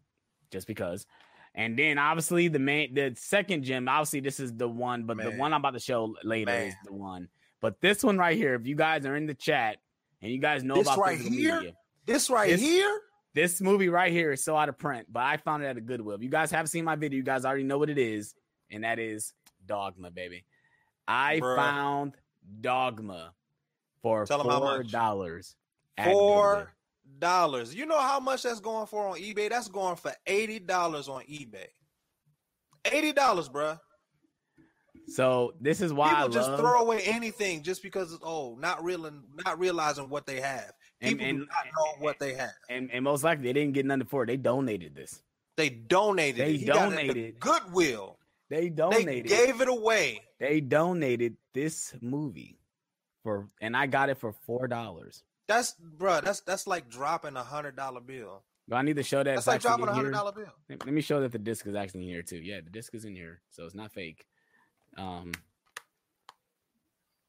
just because. And then obviously the main the second gem, obviously this is the one, but the one I'm about to show later is the one. But this one right here, if you guys are in the chat and you guys know about This about right here? media, This right This- here. this movie right here is so out of print, but I found it at a Goodwill. If you guys haven't seen my video, you guys already know what it is, and that is Dogma, baby. I Bruh. found Dogma for Tell four dollars. Four dollars. You know how much that's going for on eBay? That's going for eighty dollars on eBay. Eighty dollars, bruh. So this is why People just throw away anything just because it's oh, not realizing, not realizing what they have. and, People and, do not know what they have. and, and most likely they didn't get nothing for it. They donated this. They donated. They it. He got it at the donated. Goodwill. They donated. They gave it away. they donated this movie for, and I got it for four dollars. That's bruh. That's that's like dropping a hundred dollar bill. Do I need to show that That's it's like dropping a hundred dollar bill. Let me show that the disc is actually in here too. Yeah, the disc is in here, so it's not fake. Um,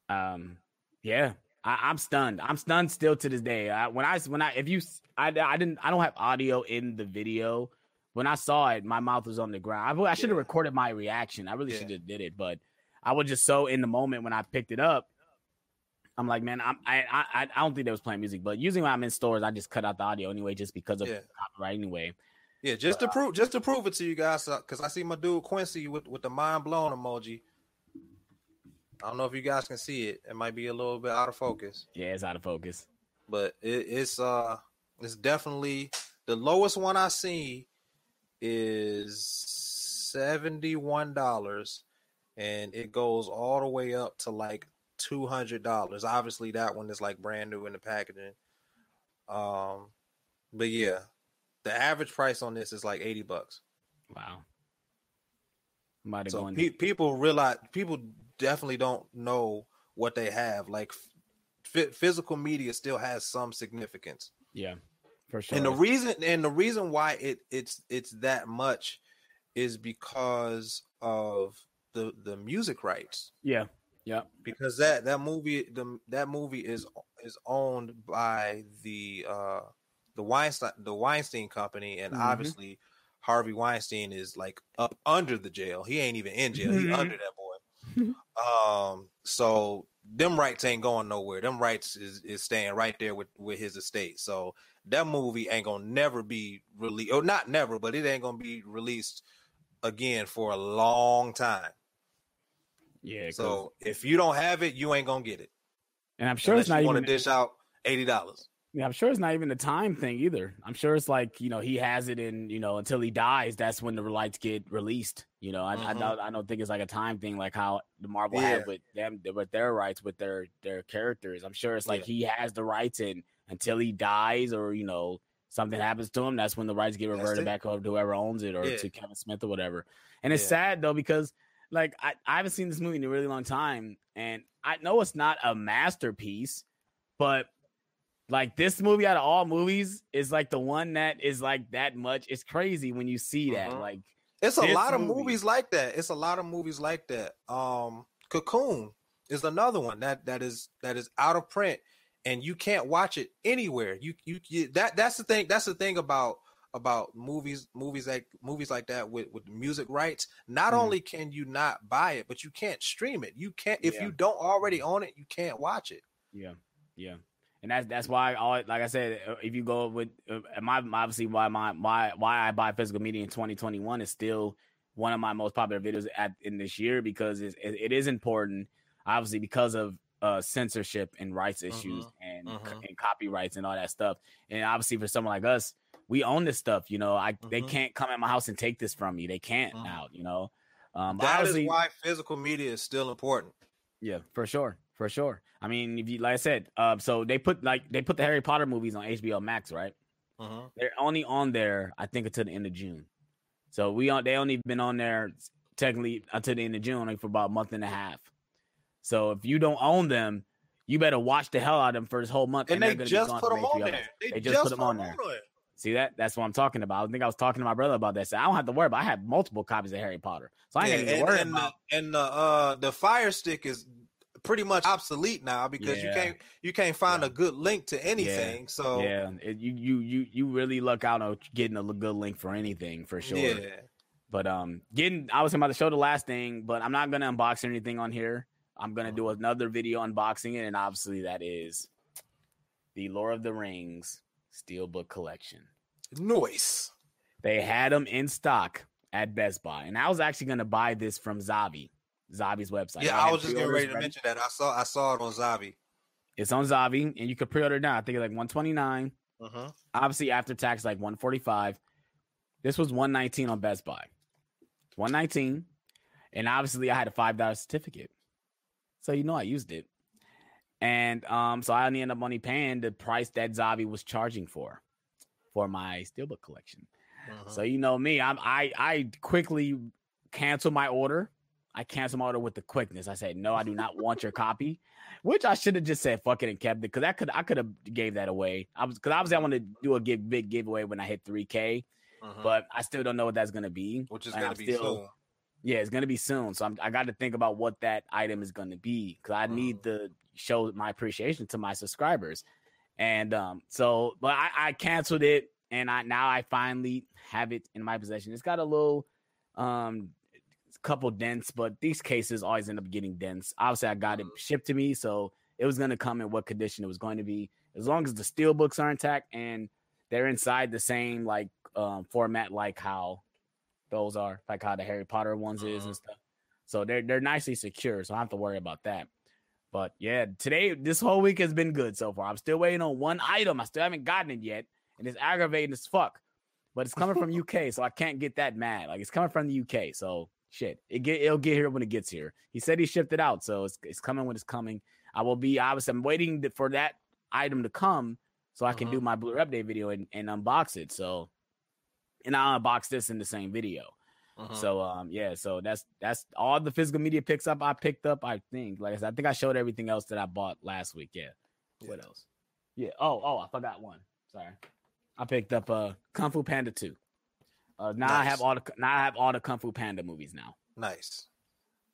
um, yeah, I, I'm stunned. I'm stunned still to this day. I, when I when I if you I, I didn't I don't have audio in the video. When I saw it, my mouth was on the ground. I, I should have Yeah. recorded my reaction. I really Yeah. should have did it, but I was just so in the moment when I picked it up. I'm like, man, I'm, I I I don't think they was playing music, but usually when I'm in stores, I just cut out the audio anyway, just because of Yeah. copyright anyway. Yeah, just to prove just to prove it to you guys, because I see my dude Quincy with with the mind blown emoji. I don't know if you guys can see it. It might be a little bit out of focus, Yeah, it's out of focus. but it, it's uh it's definitely the lowest one I see is seventy one dollars, and it goes all the way up to like two hundred dollars. Obviously, that one is like brand new in the packaging. Um, but yeah, the average price on this is like eighty bucks. Wow. To So pe- people realize people definitely don't know what they have. Like f- physical media still has some significance. yeah. For sure. And the reason and the reason why it it's it's that much is because of the the music rights. Yeah. Yeah. Because that that movie the that movie is is owned by the uh the Weinstein the Weinstein company and mm-hmm. obviously Harvey Weinstein is like up under the jail. He ain't even in jail. Mm-hmm. He under that boy. Um so them rights ain't going nowhere. Them rights is, is staying right there with, with his estate. So that movie ain't gonna never be released, or not never, but it ain't gonna be released again for a long time. Yeah. So if you don't have it, you ain't gonna get it. And I'm sure Unless it's not you want to dish out eighty dollars. Yeah, I'm sure it's not even the time thing either. I'm sure it's like you know he has it in you know until he dies. That's when the rights get released. You know, I, mm-hmm. I don't I don't think it's like a time thing like how the Marvel yeah. had with them with their rights with their their characters. I'm sure it's like yeah. he has the rights in until he dies or you know something happens to him. That's when the rights get reverted back over to whoever owns it or yeah. to Kevin Smith or whatever. And it's sad though because like I, I haven't seen this movie in a really long time, and I know it's not a masterpiece, but like this movie out of all movies is like the one that is like that much. It's crazy when you see that. Mm-hmm. Like it's a lot movie. of movies like that. It's a lot of movies like that. Um Cocoon is another one that that is that is out of print and you can't watch it anywhere. You, you you, that that's the thing. That's the thing about about movies movies like movies like that with with music rights. Not mm. only can you not buy it, but you can't stream it. You can't if yeah. you don't already own it, you can't watch it. Yeah, yeah and that's that's why all like I said, uh, if you go with uh, my obviously why my why why I buy physical media in 2021 is still one of my most popular videos at in this year because it, it is important, obviously because of uh, censorship and rights issues uh-huh, and uh-huh. and copyrights and all that stuff, and obviously for someone like us, we own this stuff. You know, I uh-huh. they can't come at my house and take this from me. They can't now. You know, um, that is why physical media is still important. Yeah, for sure for sure. I mean, if you like I said, uh, so they put like they put the Harry Potter movies on HBO Max, right? Uh-huh. They're only on there, I think, until the end of June. So we on they only been on there technically until the end of June, like for about a month and a half. So if you don't own them, you better watch the hell out of them for this whole month. And, and they just put them on there. They, they just, just, put them on there. See that? That's what I'm talking about. I think I was talking to my brother about that. So I don't have to worry about. I have multiple copies of Harry Potter, so I ain't yeah, even worried and about. The, and the uh, the Fire Stick is pretty much obsolete now because yeah. you can't you can't find yeah. a good link to anything. Yeah. So yeah, it, you you you you really luck out on getting a good link for anything for sure. Yeah. But um, getting I was about to show the last thing, but I'm not gonna unbox anything on here. I'm gonna do mm-hmm. another video unboxing it, and obviously that is the Lord of the Rings Steelbook Collection. Noise. They had them in stock at Best Buy, and I was actually gonna buy this from Zavvi. Zavvi's website. Yeah, I, I was just getting ready to ready. mention that. I saw I saw it on Zavvi. It's on Zavvi, and you can pre-order now. I think it's like 129. Uh-huh. Obviously, after tax, like 145. This was 119 on Best Buy. 119. And obviously, I had a $5 certificate. So, you know, I used it. And um, so I only ended up only paying the price that Zavvi was charging for for my steelbook collection. Uh-huh. So you know me, I'm I I quickly canceled my order I canceled my order with the quickness. I said, no, I do not want your copy, which I should have just said, fuck it and kept it. Cause I could, I could have gave that away. I was, cause obviously I want to do a give, big giveaway when I hit 3k, uh-huh. but I still don't know what that's going to be. Which is going to be still, soon. Yeah, it's going to be soon. So I'm, I got to think about what that item is going to be. Cause I uh-huh. need to show my appreciation to my subscribers. And, um, so, but I, I canceled it and I, now I finally have it in my possession. It's got a little, um couple dents, but these cases always end up getting dents. Obviously, I got it mm-hmm. shipped to me, so it was going to come in what condition it was going to be. As long as the steel books are intact and they're inside the same like um, format, like how those are, like how the Harry Potter ones is and mm-hmm. stuff. So they're they're nicely secure, so I don't have to worry about that. But yeah, today this whole week has been good so far. I'm still waiting on one item. I still haven't gotten it yet, and it's aggravating as fuck. But it's coming from UK, so I can't get that mad. Like it's coming from the UK, so shit, it get it'll get here when it gets here. He said he shipped it out, so it's it's coming when it's coming. I will be obviously I'm waiting for that item to come so I can uh-huh. do my blue update video and, and unbox it. So and I'll unbox this in the same video. Uh-huh. So um yeah, so that's that's all the physical media picks up I picked up. I think like I said, I think I showed everything else that I bought last week. Yeah. yeah. What else? Yeah. Oh oh I forgot one. Sorry. I picked up uh Kung Fu Panda 2. Uh, now I have all the now I have all the Kung Fu Panda movies now. Nice.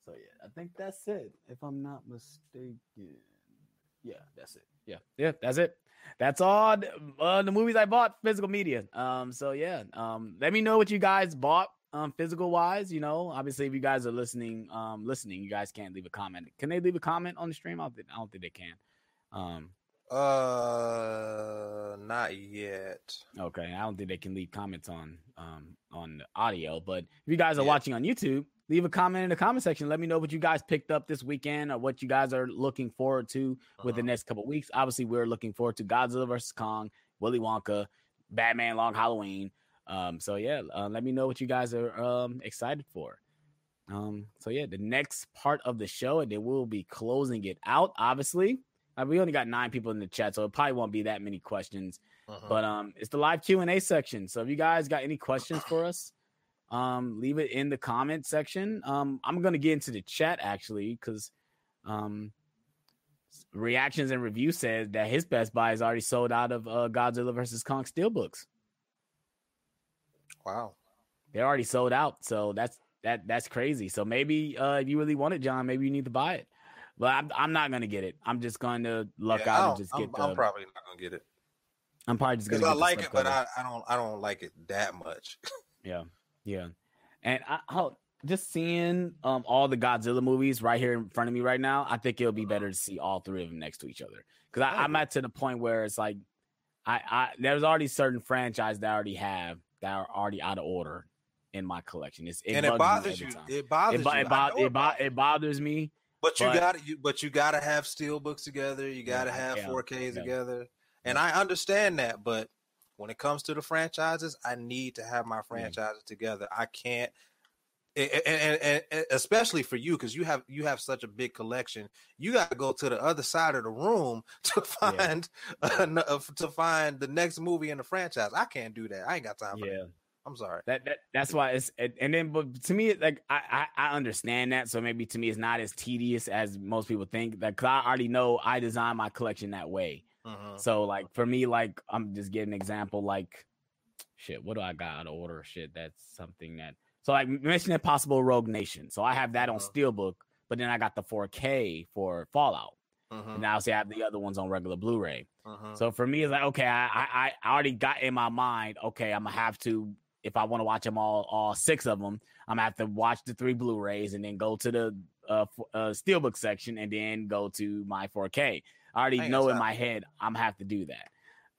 So yeah, I think that's it. If I'm not mistaken. Yeah, that's it. Yeah, yeah, that's it. That's all the, uh, the movies I bought physical media. Um, so yeah, um, let me know what you guys bought um physical wise. You know, obviously if you guys are listening, um, listening, you guys can't leave a comment. Can they leave a comment on the stream? I don't think, I don't think they can. Um, Uh, not yet. Okay, I don't think they can leave comments on um on the audio, but if you guys are Yeah. watching on YouTube, leave a comment in the comment section. Let me know what you guys picked up this weekend or what you guys are looking forward to with the Uh-huh. next couple weeks. Obviously, we're looking forward to Godzilla versus Kong, Willy Wonka, Batman Long Halloween. Um, so yeah, uh, let me know what you guys are um excited for. Um, so yeah, the next part of the show, and then we'll be closing it out. Obviously, uh, we only got nine people in the chat, so it probably won't be that many questions. Mhm. but um it's the live q&a section. So if you guys got any questions for us um leave it in the comment section. Um i'm gonna get into the chat actually because um reactions and review says that his best buy is already sold out of uh godzilla versus kong steelbooks. Wow. they're already sold out so that's that that's crazy. So maybe uh if you really want it john maybe you need to buy it but i'm, I'm not gonna get it i'm just going to luck Yeah, out and just I'm, get the I'm probably not gonna get it i'm probably just gonna because I like it, but. I, I don't I don't like it that much. (laughs) Yeah, yeah, and I, I'll, just seeing um all the Godzilla movies right here in front of me right now, I think it'll be better to see all three of them next to each other because I'm at to the point where it's like, I, I there's already certain franchise that I already have that are already out of order in my collection. It's, it and it bothers you. It bothers It, you. it, bo- it, bo- it bothers me. But you got you, but you got to have steel books together. You got to Yeah, have yeah, 4Ks yeah. together, and I understand that. But when it comes to the franchises, I need to have my franchises together. I can't, and, and, and, and especially for you because you have you have such a big collection. You got to go to the other side of the room (laughs) to find (laughs) uh, to find the next movie in the franchise. I can't do that. I ain't got time for Yeah. I'm sorry. That, that that's why it's and then but to me like I, I I understand that so maybe to me it's not as tedious as most people think that cause I already know I design my collection that way Mhm. so like for me like I'm just giving an example like shit what do I got out of order shit that's something that so like Mission Impossible Rogue Nation so I have that on Mhm. Steelbook but then I got the 4K for Fallout Mhm. and now see I have the other ones on regular Blu-ray Mhm. so for me, it's like okay, I I, I already got in my mind. Okay, I'm gonna have to if I want to watch them all, all six of them, I'm gonna have to watch the three Blu-rays and then go to the uh, uh steelbook section and then go to my 4K. I already ain't know in my head I'm gonna have to do that.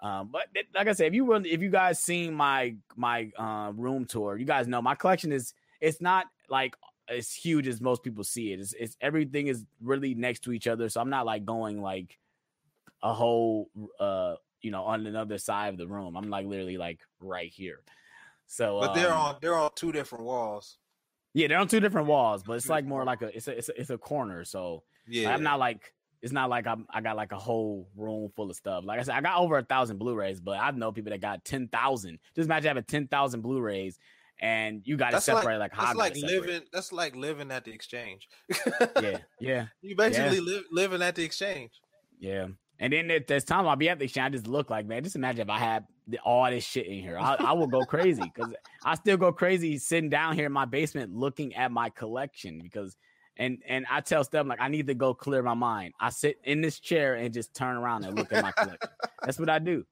Um, but it- like I said, if you really, if you guys seen my my uh, room tour, you guys know my collection is it's not like as huge as most people see it. It's, it's everything is really next to each other, so I'm not like going like a whole uh you know on another side of the room. I'm like literally like right here. So But they're um, on they're on two different walls. yeah, they're on two different walls, but it's like more like a it's a it's a, it's a corner. So Yeah, I'm not like it's not like I'm I got like a whole room full of stuff. Like I said, I got over a thousand Blu-rays, but I know people that got ten thousand. Just imagine having ten thousand Blu-rays and you got to That's like- separate like, how I like living. That's like living at the exchange. Yeah, yeah. (laughs) you basically live living at the exchange. Yeah. And then there- there's times I'll be at the exchange. I just look like, man, just imagine if I had the, all this shit in here. I, I will go crazy because I still go crazy sitting down here in my basement looking at my collection because, and and I tell Steph, like, I need to go clear my mind. I sit in this chair and just turn around and look at my collection. That's what I do.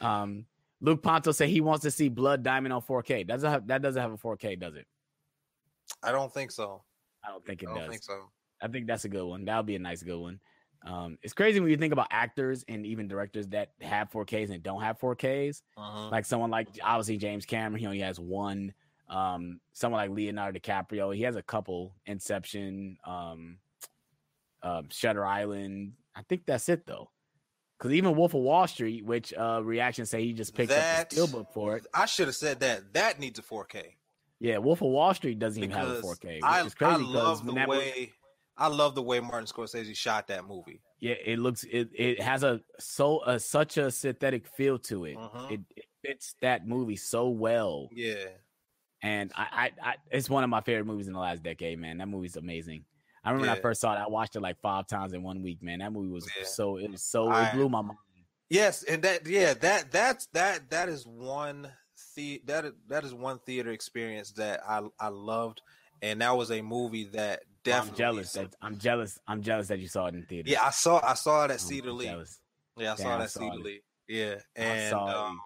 Um, Luke Ponto said he wants to see Blood Diamond on 4K. Doesn't have, that doesn't have a 4K, does it? I don't think so. I don't think it does. I don't does. think so. I think that's a good one. That would be a nice good one. Um, it's crazy when you think about actors and even directors that have 4Ks and don't have 4Ks. Uh-huh. Like someone like obviously James Cameron, he only has one. Um, someone like Leonardo DiCaprio, he has a couple. Inception, um, um, Shutter Island. I think that's it though. Because even Wolf of Wall Street, which uh reaction say he just picked That- up the steelbook for it. I should have said that. That needs a 4K Yeah, Wolf of Wall Street doesn't even have a 4K. Which I, is crazy I 'cause love the way I love the way Martin Scorsese shot that movie. yeah it looks it, it has a so uh, such a synthetic feel to it. Mhm. it it fits that movie so well Yeah, and I, I i it's one of my favorite movies in the last decade man that movie's amazing i remember when i first saw it i watched it like five times in one week man that movie was Yeah. so it was so I- it blew my mind Yes, and that yeah, that that's that that is one the that that is one theater experience that I I loved, and that was a movie that definitely. I'm jealous. That, I'm jealous. I'm jealous that you saw it in theater. Yeah, I saw I saw it at Cedar Lee. Yeah, I saw that Cedar Lee. Yeah, and um,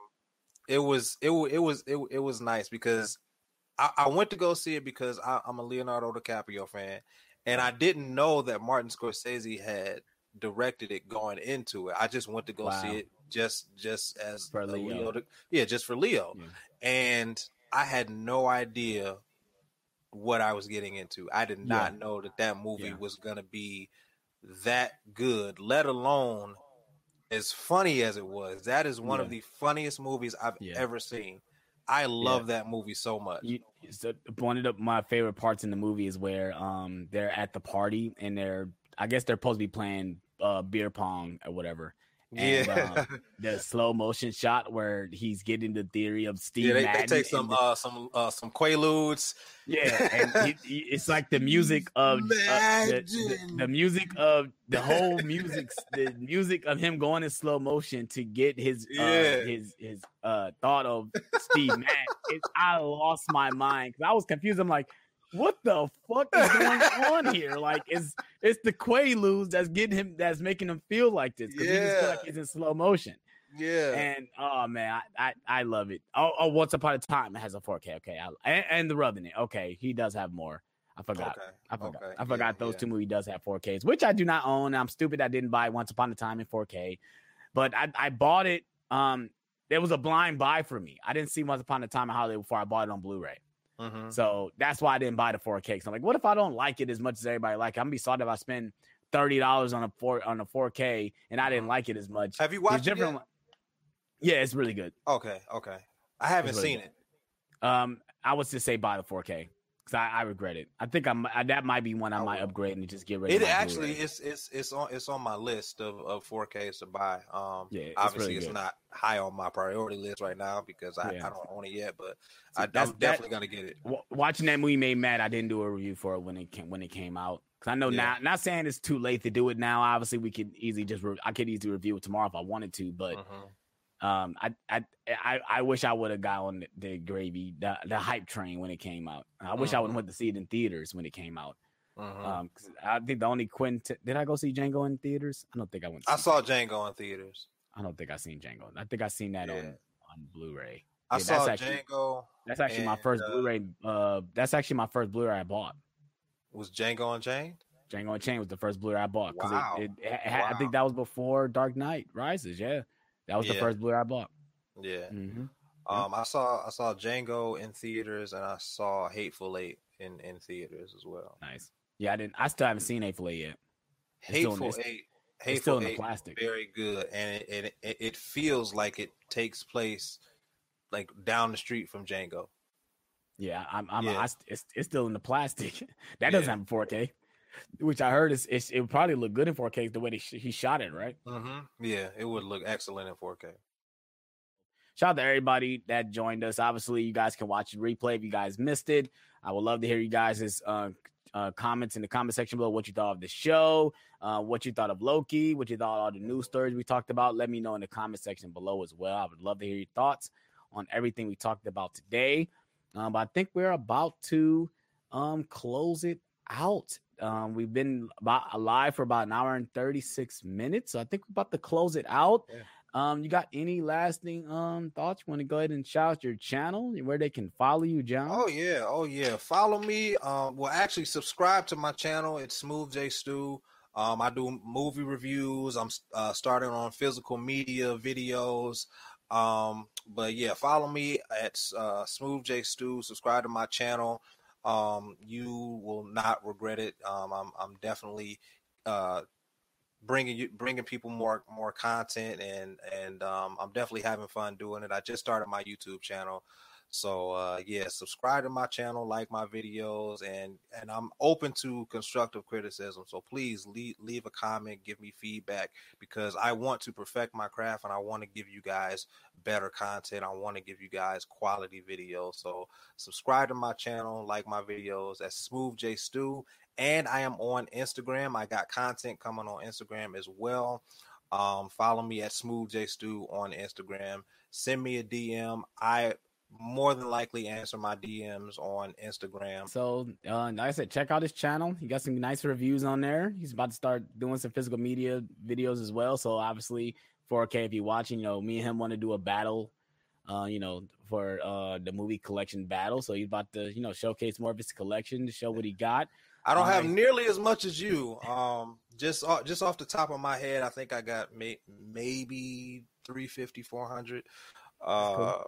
it was it it was it it was nice because I, I went to go see it because I, I'm a Leonardo DiCaprio fan, and I didn't know that Martin Scorsese had directed it going into it. I just went to go wow. see it just just as for Leo. Leo yeah, just for Leo. Yeah. And I had no idea what I was getting into. I did not yeah. know that that movie yeah. was going to be that good, let alone as funny as it was. That is one of the funniest movies I've ever seen. I love that movie so much. You, so one of my favorite parts in the movie is where um they're at the party and they're I guess they're supposed to be playing uh, beer pong or whatever. And, yeah, um, (laughs) the slow motion shot where he's getting the theory of Steve. Yeah, they, they take some uh, some uh, some quaaludes. Yeah, and it's like the music (laughs) of uh, the, the, the, music of the whole music, the music of him going in slow motion to get his uh, yeah. his his uh, thought of Steve Madden. I lost my mind because I was confused. I'm like, what the fuck is going on here? Like, it's it's the Quaaludes that's getting him, that's making him feel like this because yeah. he just feel like he's in slow motion. Yeah, and oh man, I I, I love it. Oh, oh, Once Upon a Time it has a 4K. Okay, I, and, and, the Revenant. Okay, he does have more. I forgot. Okay. I forgot. Okay. I forgot yeah, those yeah. two movies does have 4Ks, which I do not own. I'm stupid. I didn't buy Once Upon a Time in 4K, but I I bought it. Um, there was a blind buy for me. I didn't see Once Upon a Time in Hollywood before I bought it on Blu-ray. Mm-hmm. So that's why I didn't buy the 4K. So I'm like, what if I don't like it as much as everybody like? It? I'm gonna be sorry if I spend thirty dollars on a four on a 4K and I didn't mm-hmm. like it as much. Have you watched it? Yet? Yeah, it's really good. Okay, okay. I haven't really seen good. it. Um, I would just to say buy the 4K because I, I, regret it. I think I'm I, that might be one I, might upgrade and just get rid. It actually it's it's it's on it's on my list of, of 4Ks to buy. Um, yeah, it's obviously really it's not high on my priority list right now because I, yeah. I don't own it yet, but I, am definitely that, gonna get it. W- watching that movie made mad. I didn't do a review for it when it came when it came out. Cause I know yeah. now, not saying it's too late to do it now. Obviously, we could easily just re- I could easily review it tomorrow if I wanted to, but. Mm-hmm um, I I I, I wish I would have got on the, the, gravy, the, the hype train when it came out. I wish I would have mm-hmm. went to see it in theaters when it came out. Mm-hmm. Um, I think the only Quentin did I go see Django in theaters? I don't think I went. I saw Django in theaters. I don't think I seen Django. I think I seen that yeah. on on Blu-ray. I saw that's actually, Django. That's actually and, my first uh, Blu-ray. Uh, that's actually my first Blu-ray I bought. Was Django Unchained? Django Unchained was the first Blu-ray I bought because wow. it, it, it, wow. I think that was before Dark Knight Rises. Yeah, that was yeah. the first Blu-ray I bought. Yeah. Mm-hmm. Um, I saw I saw Django in theaters, and I saw Hateful Eight in in theaters as well. Nice. Yeah, I didn't. I still haven't seen Hateful Eight yet. It's Hateful still, Eight. Hateful still in the plastic. Very good, and it, it it feels like it takes place like down the street from Django. Yeah, I'm. I'm yeah. I, it's it's still in the plastic. (laughs) that doesn't have 4K, which I heard is it would probably look good in 4K the way he, he shot it, right? Mm-hmm. Yeah, it would look excellent in 4K shout out to everybody that joined us. Obviously, you guys can watch the replay if you guys missed it. I would love to hear you guys' uh, uh, comments in the comment section below. What you thought of the show, uh, what you thought of Loki, what you thought of all the news stories we talked about. Let me know in the comment section below as well. I would love to hear your thoughts on everything we talked about today. Um, but I think we're about to um, close it out. Um, we've been about alive for about an hour and 36 minutes. So I think we're about to close it out. Yeah. Um, you got any lasting um thoughts? You want to go ahead and shout out your channel where they can follow you, John? Oh yeah, oh yeah. Follow me. Um, well, actually, subscribe to my channel. It's Smooth J Stew. Um, I do movie reviews. I'm uh, starting on physical media videos. Um, but yeah, follow me at uh, Smooth J Stew. Subscribe to my channel. Um, you will not regret it. Um, I'm I'm definitely uh bringing you bringing people more more content and and um, I'm definitely having fun doing it. I just started my YouTube channel. So uh, yeah, subscribe to my channel, like my videos, and and I'm open to constructive criticism. So please leave leave a comment, give me feedback because I want to perfect my craft and I want to give you guys better content. I want to give you guys quality videos. So subscribe to my channel, like my videos. That's Smooth J Stew, and I am on Instagram. I got content coming on Instagram as well. Um, follow me at Smooth J Stew on Instagram. Send me a DM. I more than likely answer my DMs on Instagram. So, uh, like I said, check out his channel. He got some nice reviews on there. He's about to start doing some physical media videos as well. So, obviously, 4K, if you're watching, you know, me and him want to do a battle, uh, you know, for uh the movie collection battle. So, he's about to, you know, showcase more of his collection to show what he got. I don't have nearly as much as you. Um, just just off the top of my head, I think I got may, maybe 350, 400. Uh.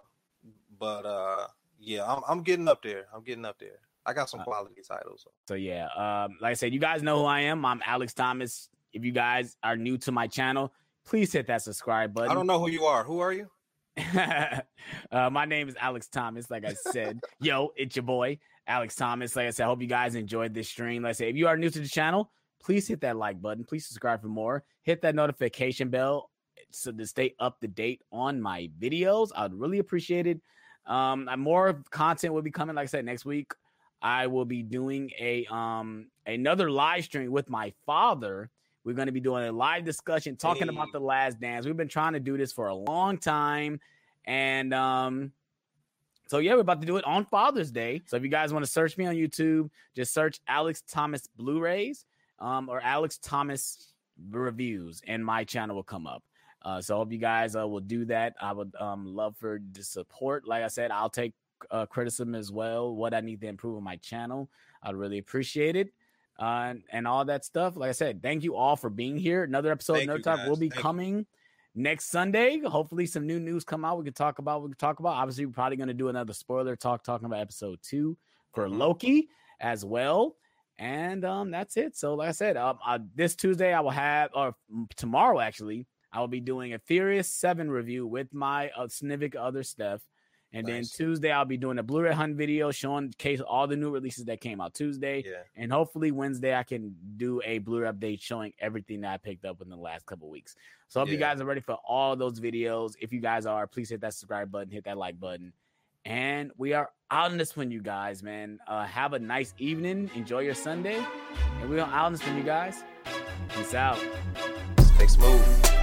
But uh, yeah, I'm I'm getting up there. I'm getting up there. I got some uh, quality titles. So. so yeah, um, like I said, you guys know who I am. I'm Alex Thomas. If you guys are new to my channel, please hit that subscribe button. I don't know who you are. Who are you? (laughs) uh, my name is Alex Thomas. Like I said, (laughs) yo, it's your boy Alex Thomas. Like I said, I hope you guys enjoyed this stream. Like I say, if you are new to the channel, please hit that like button. Please subscribe for more. Hit that notification bell so to stay up to date on my videos. I'd really appreciate it. Um, more content will be coming. Like I said, next week I will be doing a um another live stream with my father. We're going to be doing a live discussion talking hey. about the last dance. We've been trying to do this for a long time. And um, so yeah, we're about to do it on Father's Day. So if you guys want to search me on YouTube, just search Alex Thomas Blu-rays um, or Alex Thomas reviews, and my channel will come up. Uh, so I hope you guys uh, will do that. I would um, love for the support. Like I said, I'll take uh, criticism as well. What I need to improve on my channel, I'd really appreciate it. Uh, and all that stuff. Like I said, thank you all for being here. Another episode thank of Nerd Talk will be thank coming you. next Sunday. Hopefully, some new news come out. We can talk about. We can talk about. Obviously, we're probably going to do another spoiler talk talking about episode two for mm-hmm. Loki as well. And um, that's it. So, like I said, um, uh, this Tuesday I will have, or tomorrow actually, I will be doing a Furious 7 review with my uh, other Steph. And nice. then Tuesday, I'll be doing a Blu-ray hunt video showing case all the new releases that came out Tuesday. Yeah. And hopefully Wednesday, I can do a Blu-ray update showing everything that I picked up in the last couple weeks. So I hope yeah. you guys are ready for all those videos. If you guys are, please hit that subscribe button, hit that like button. And we are out on this one, you guys, man. Uh, have a nice evening. Enjoy your Sunday. And we are out on this one, you guys. Peace out. Stay smooth.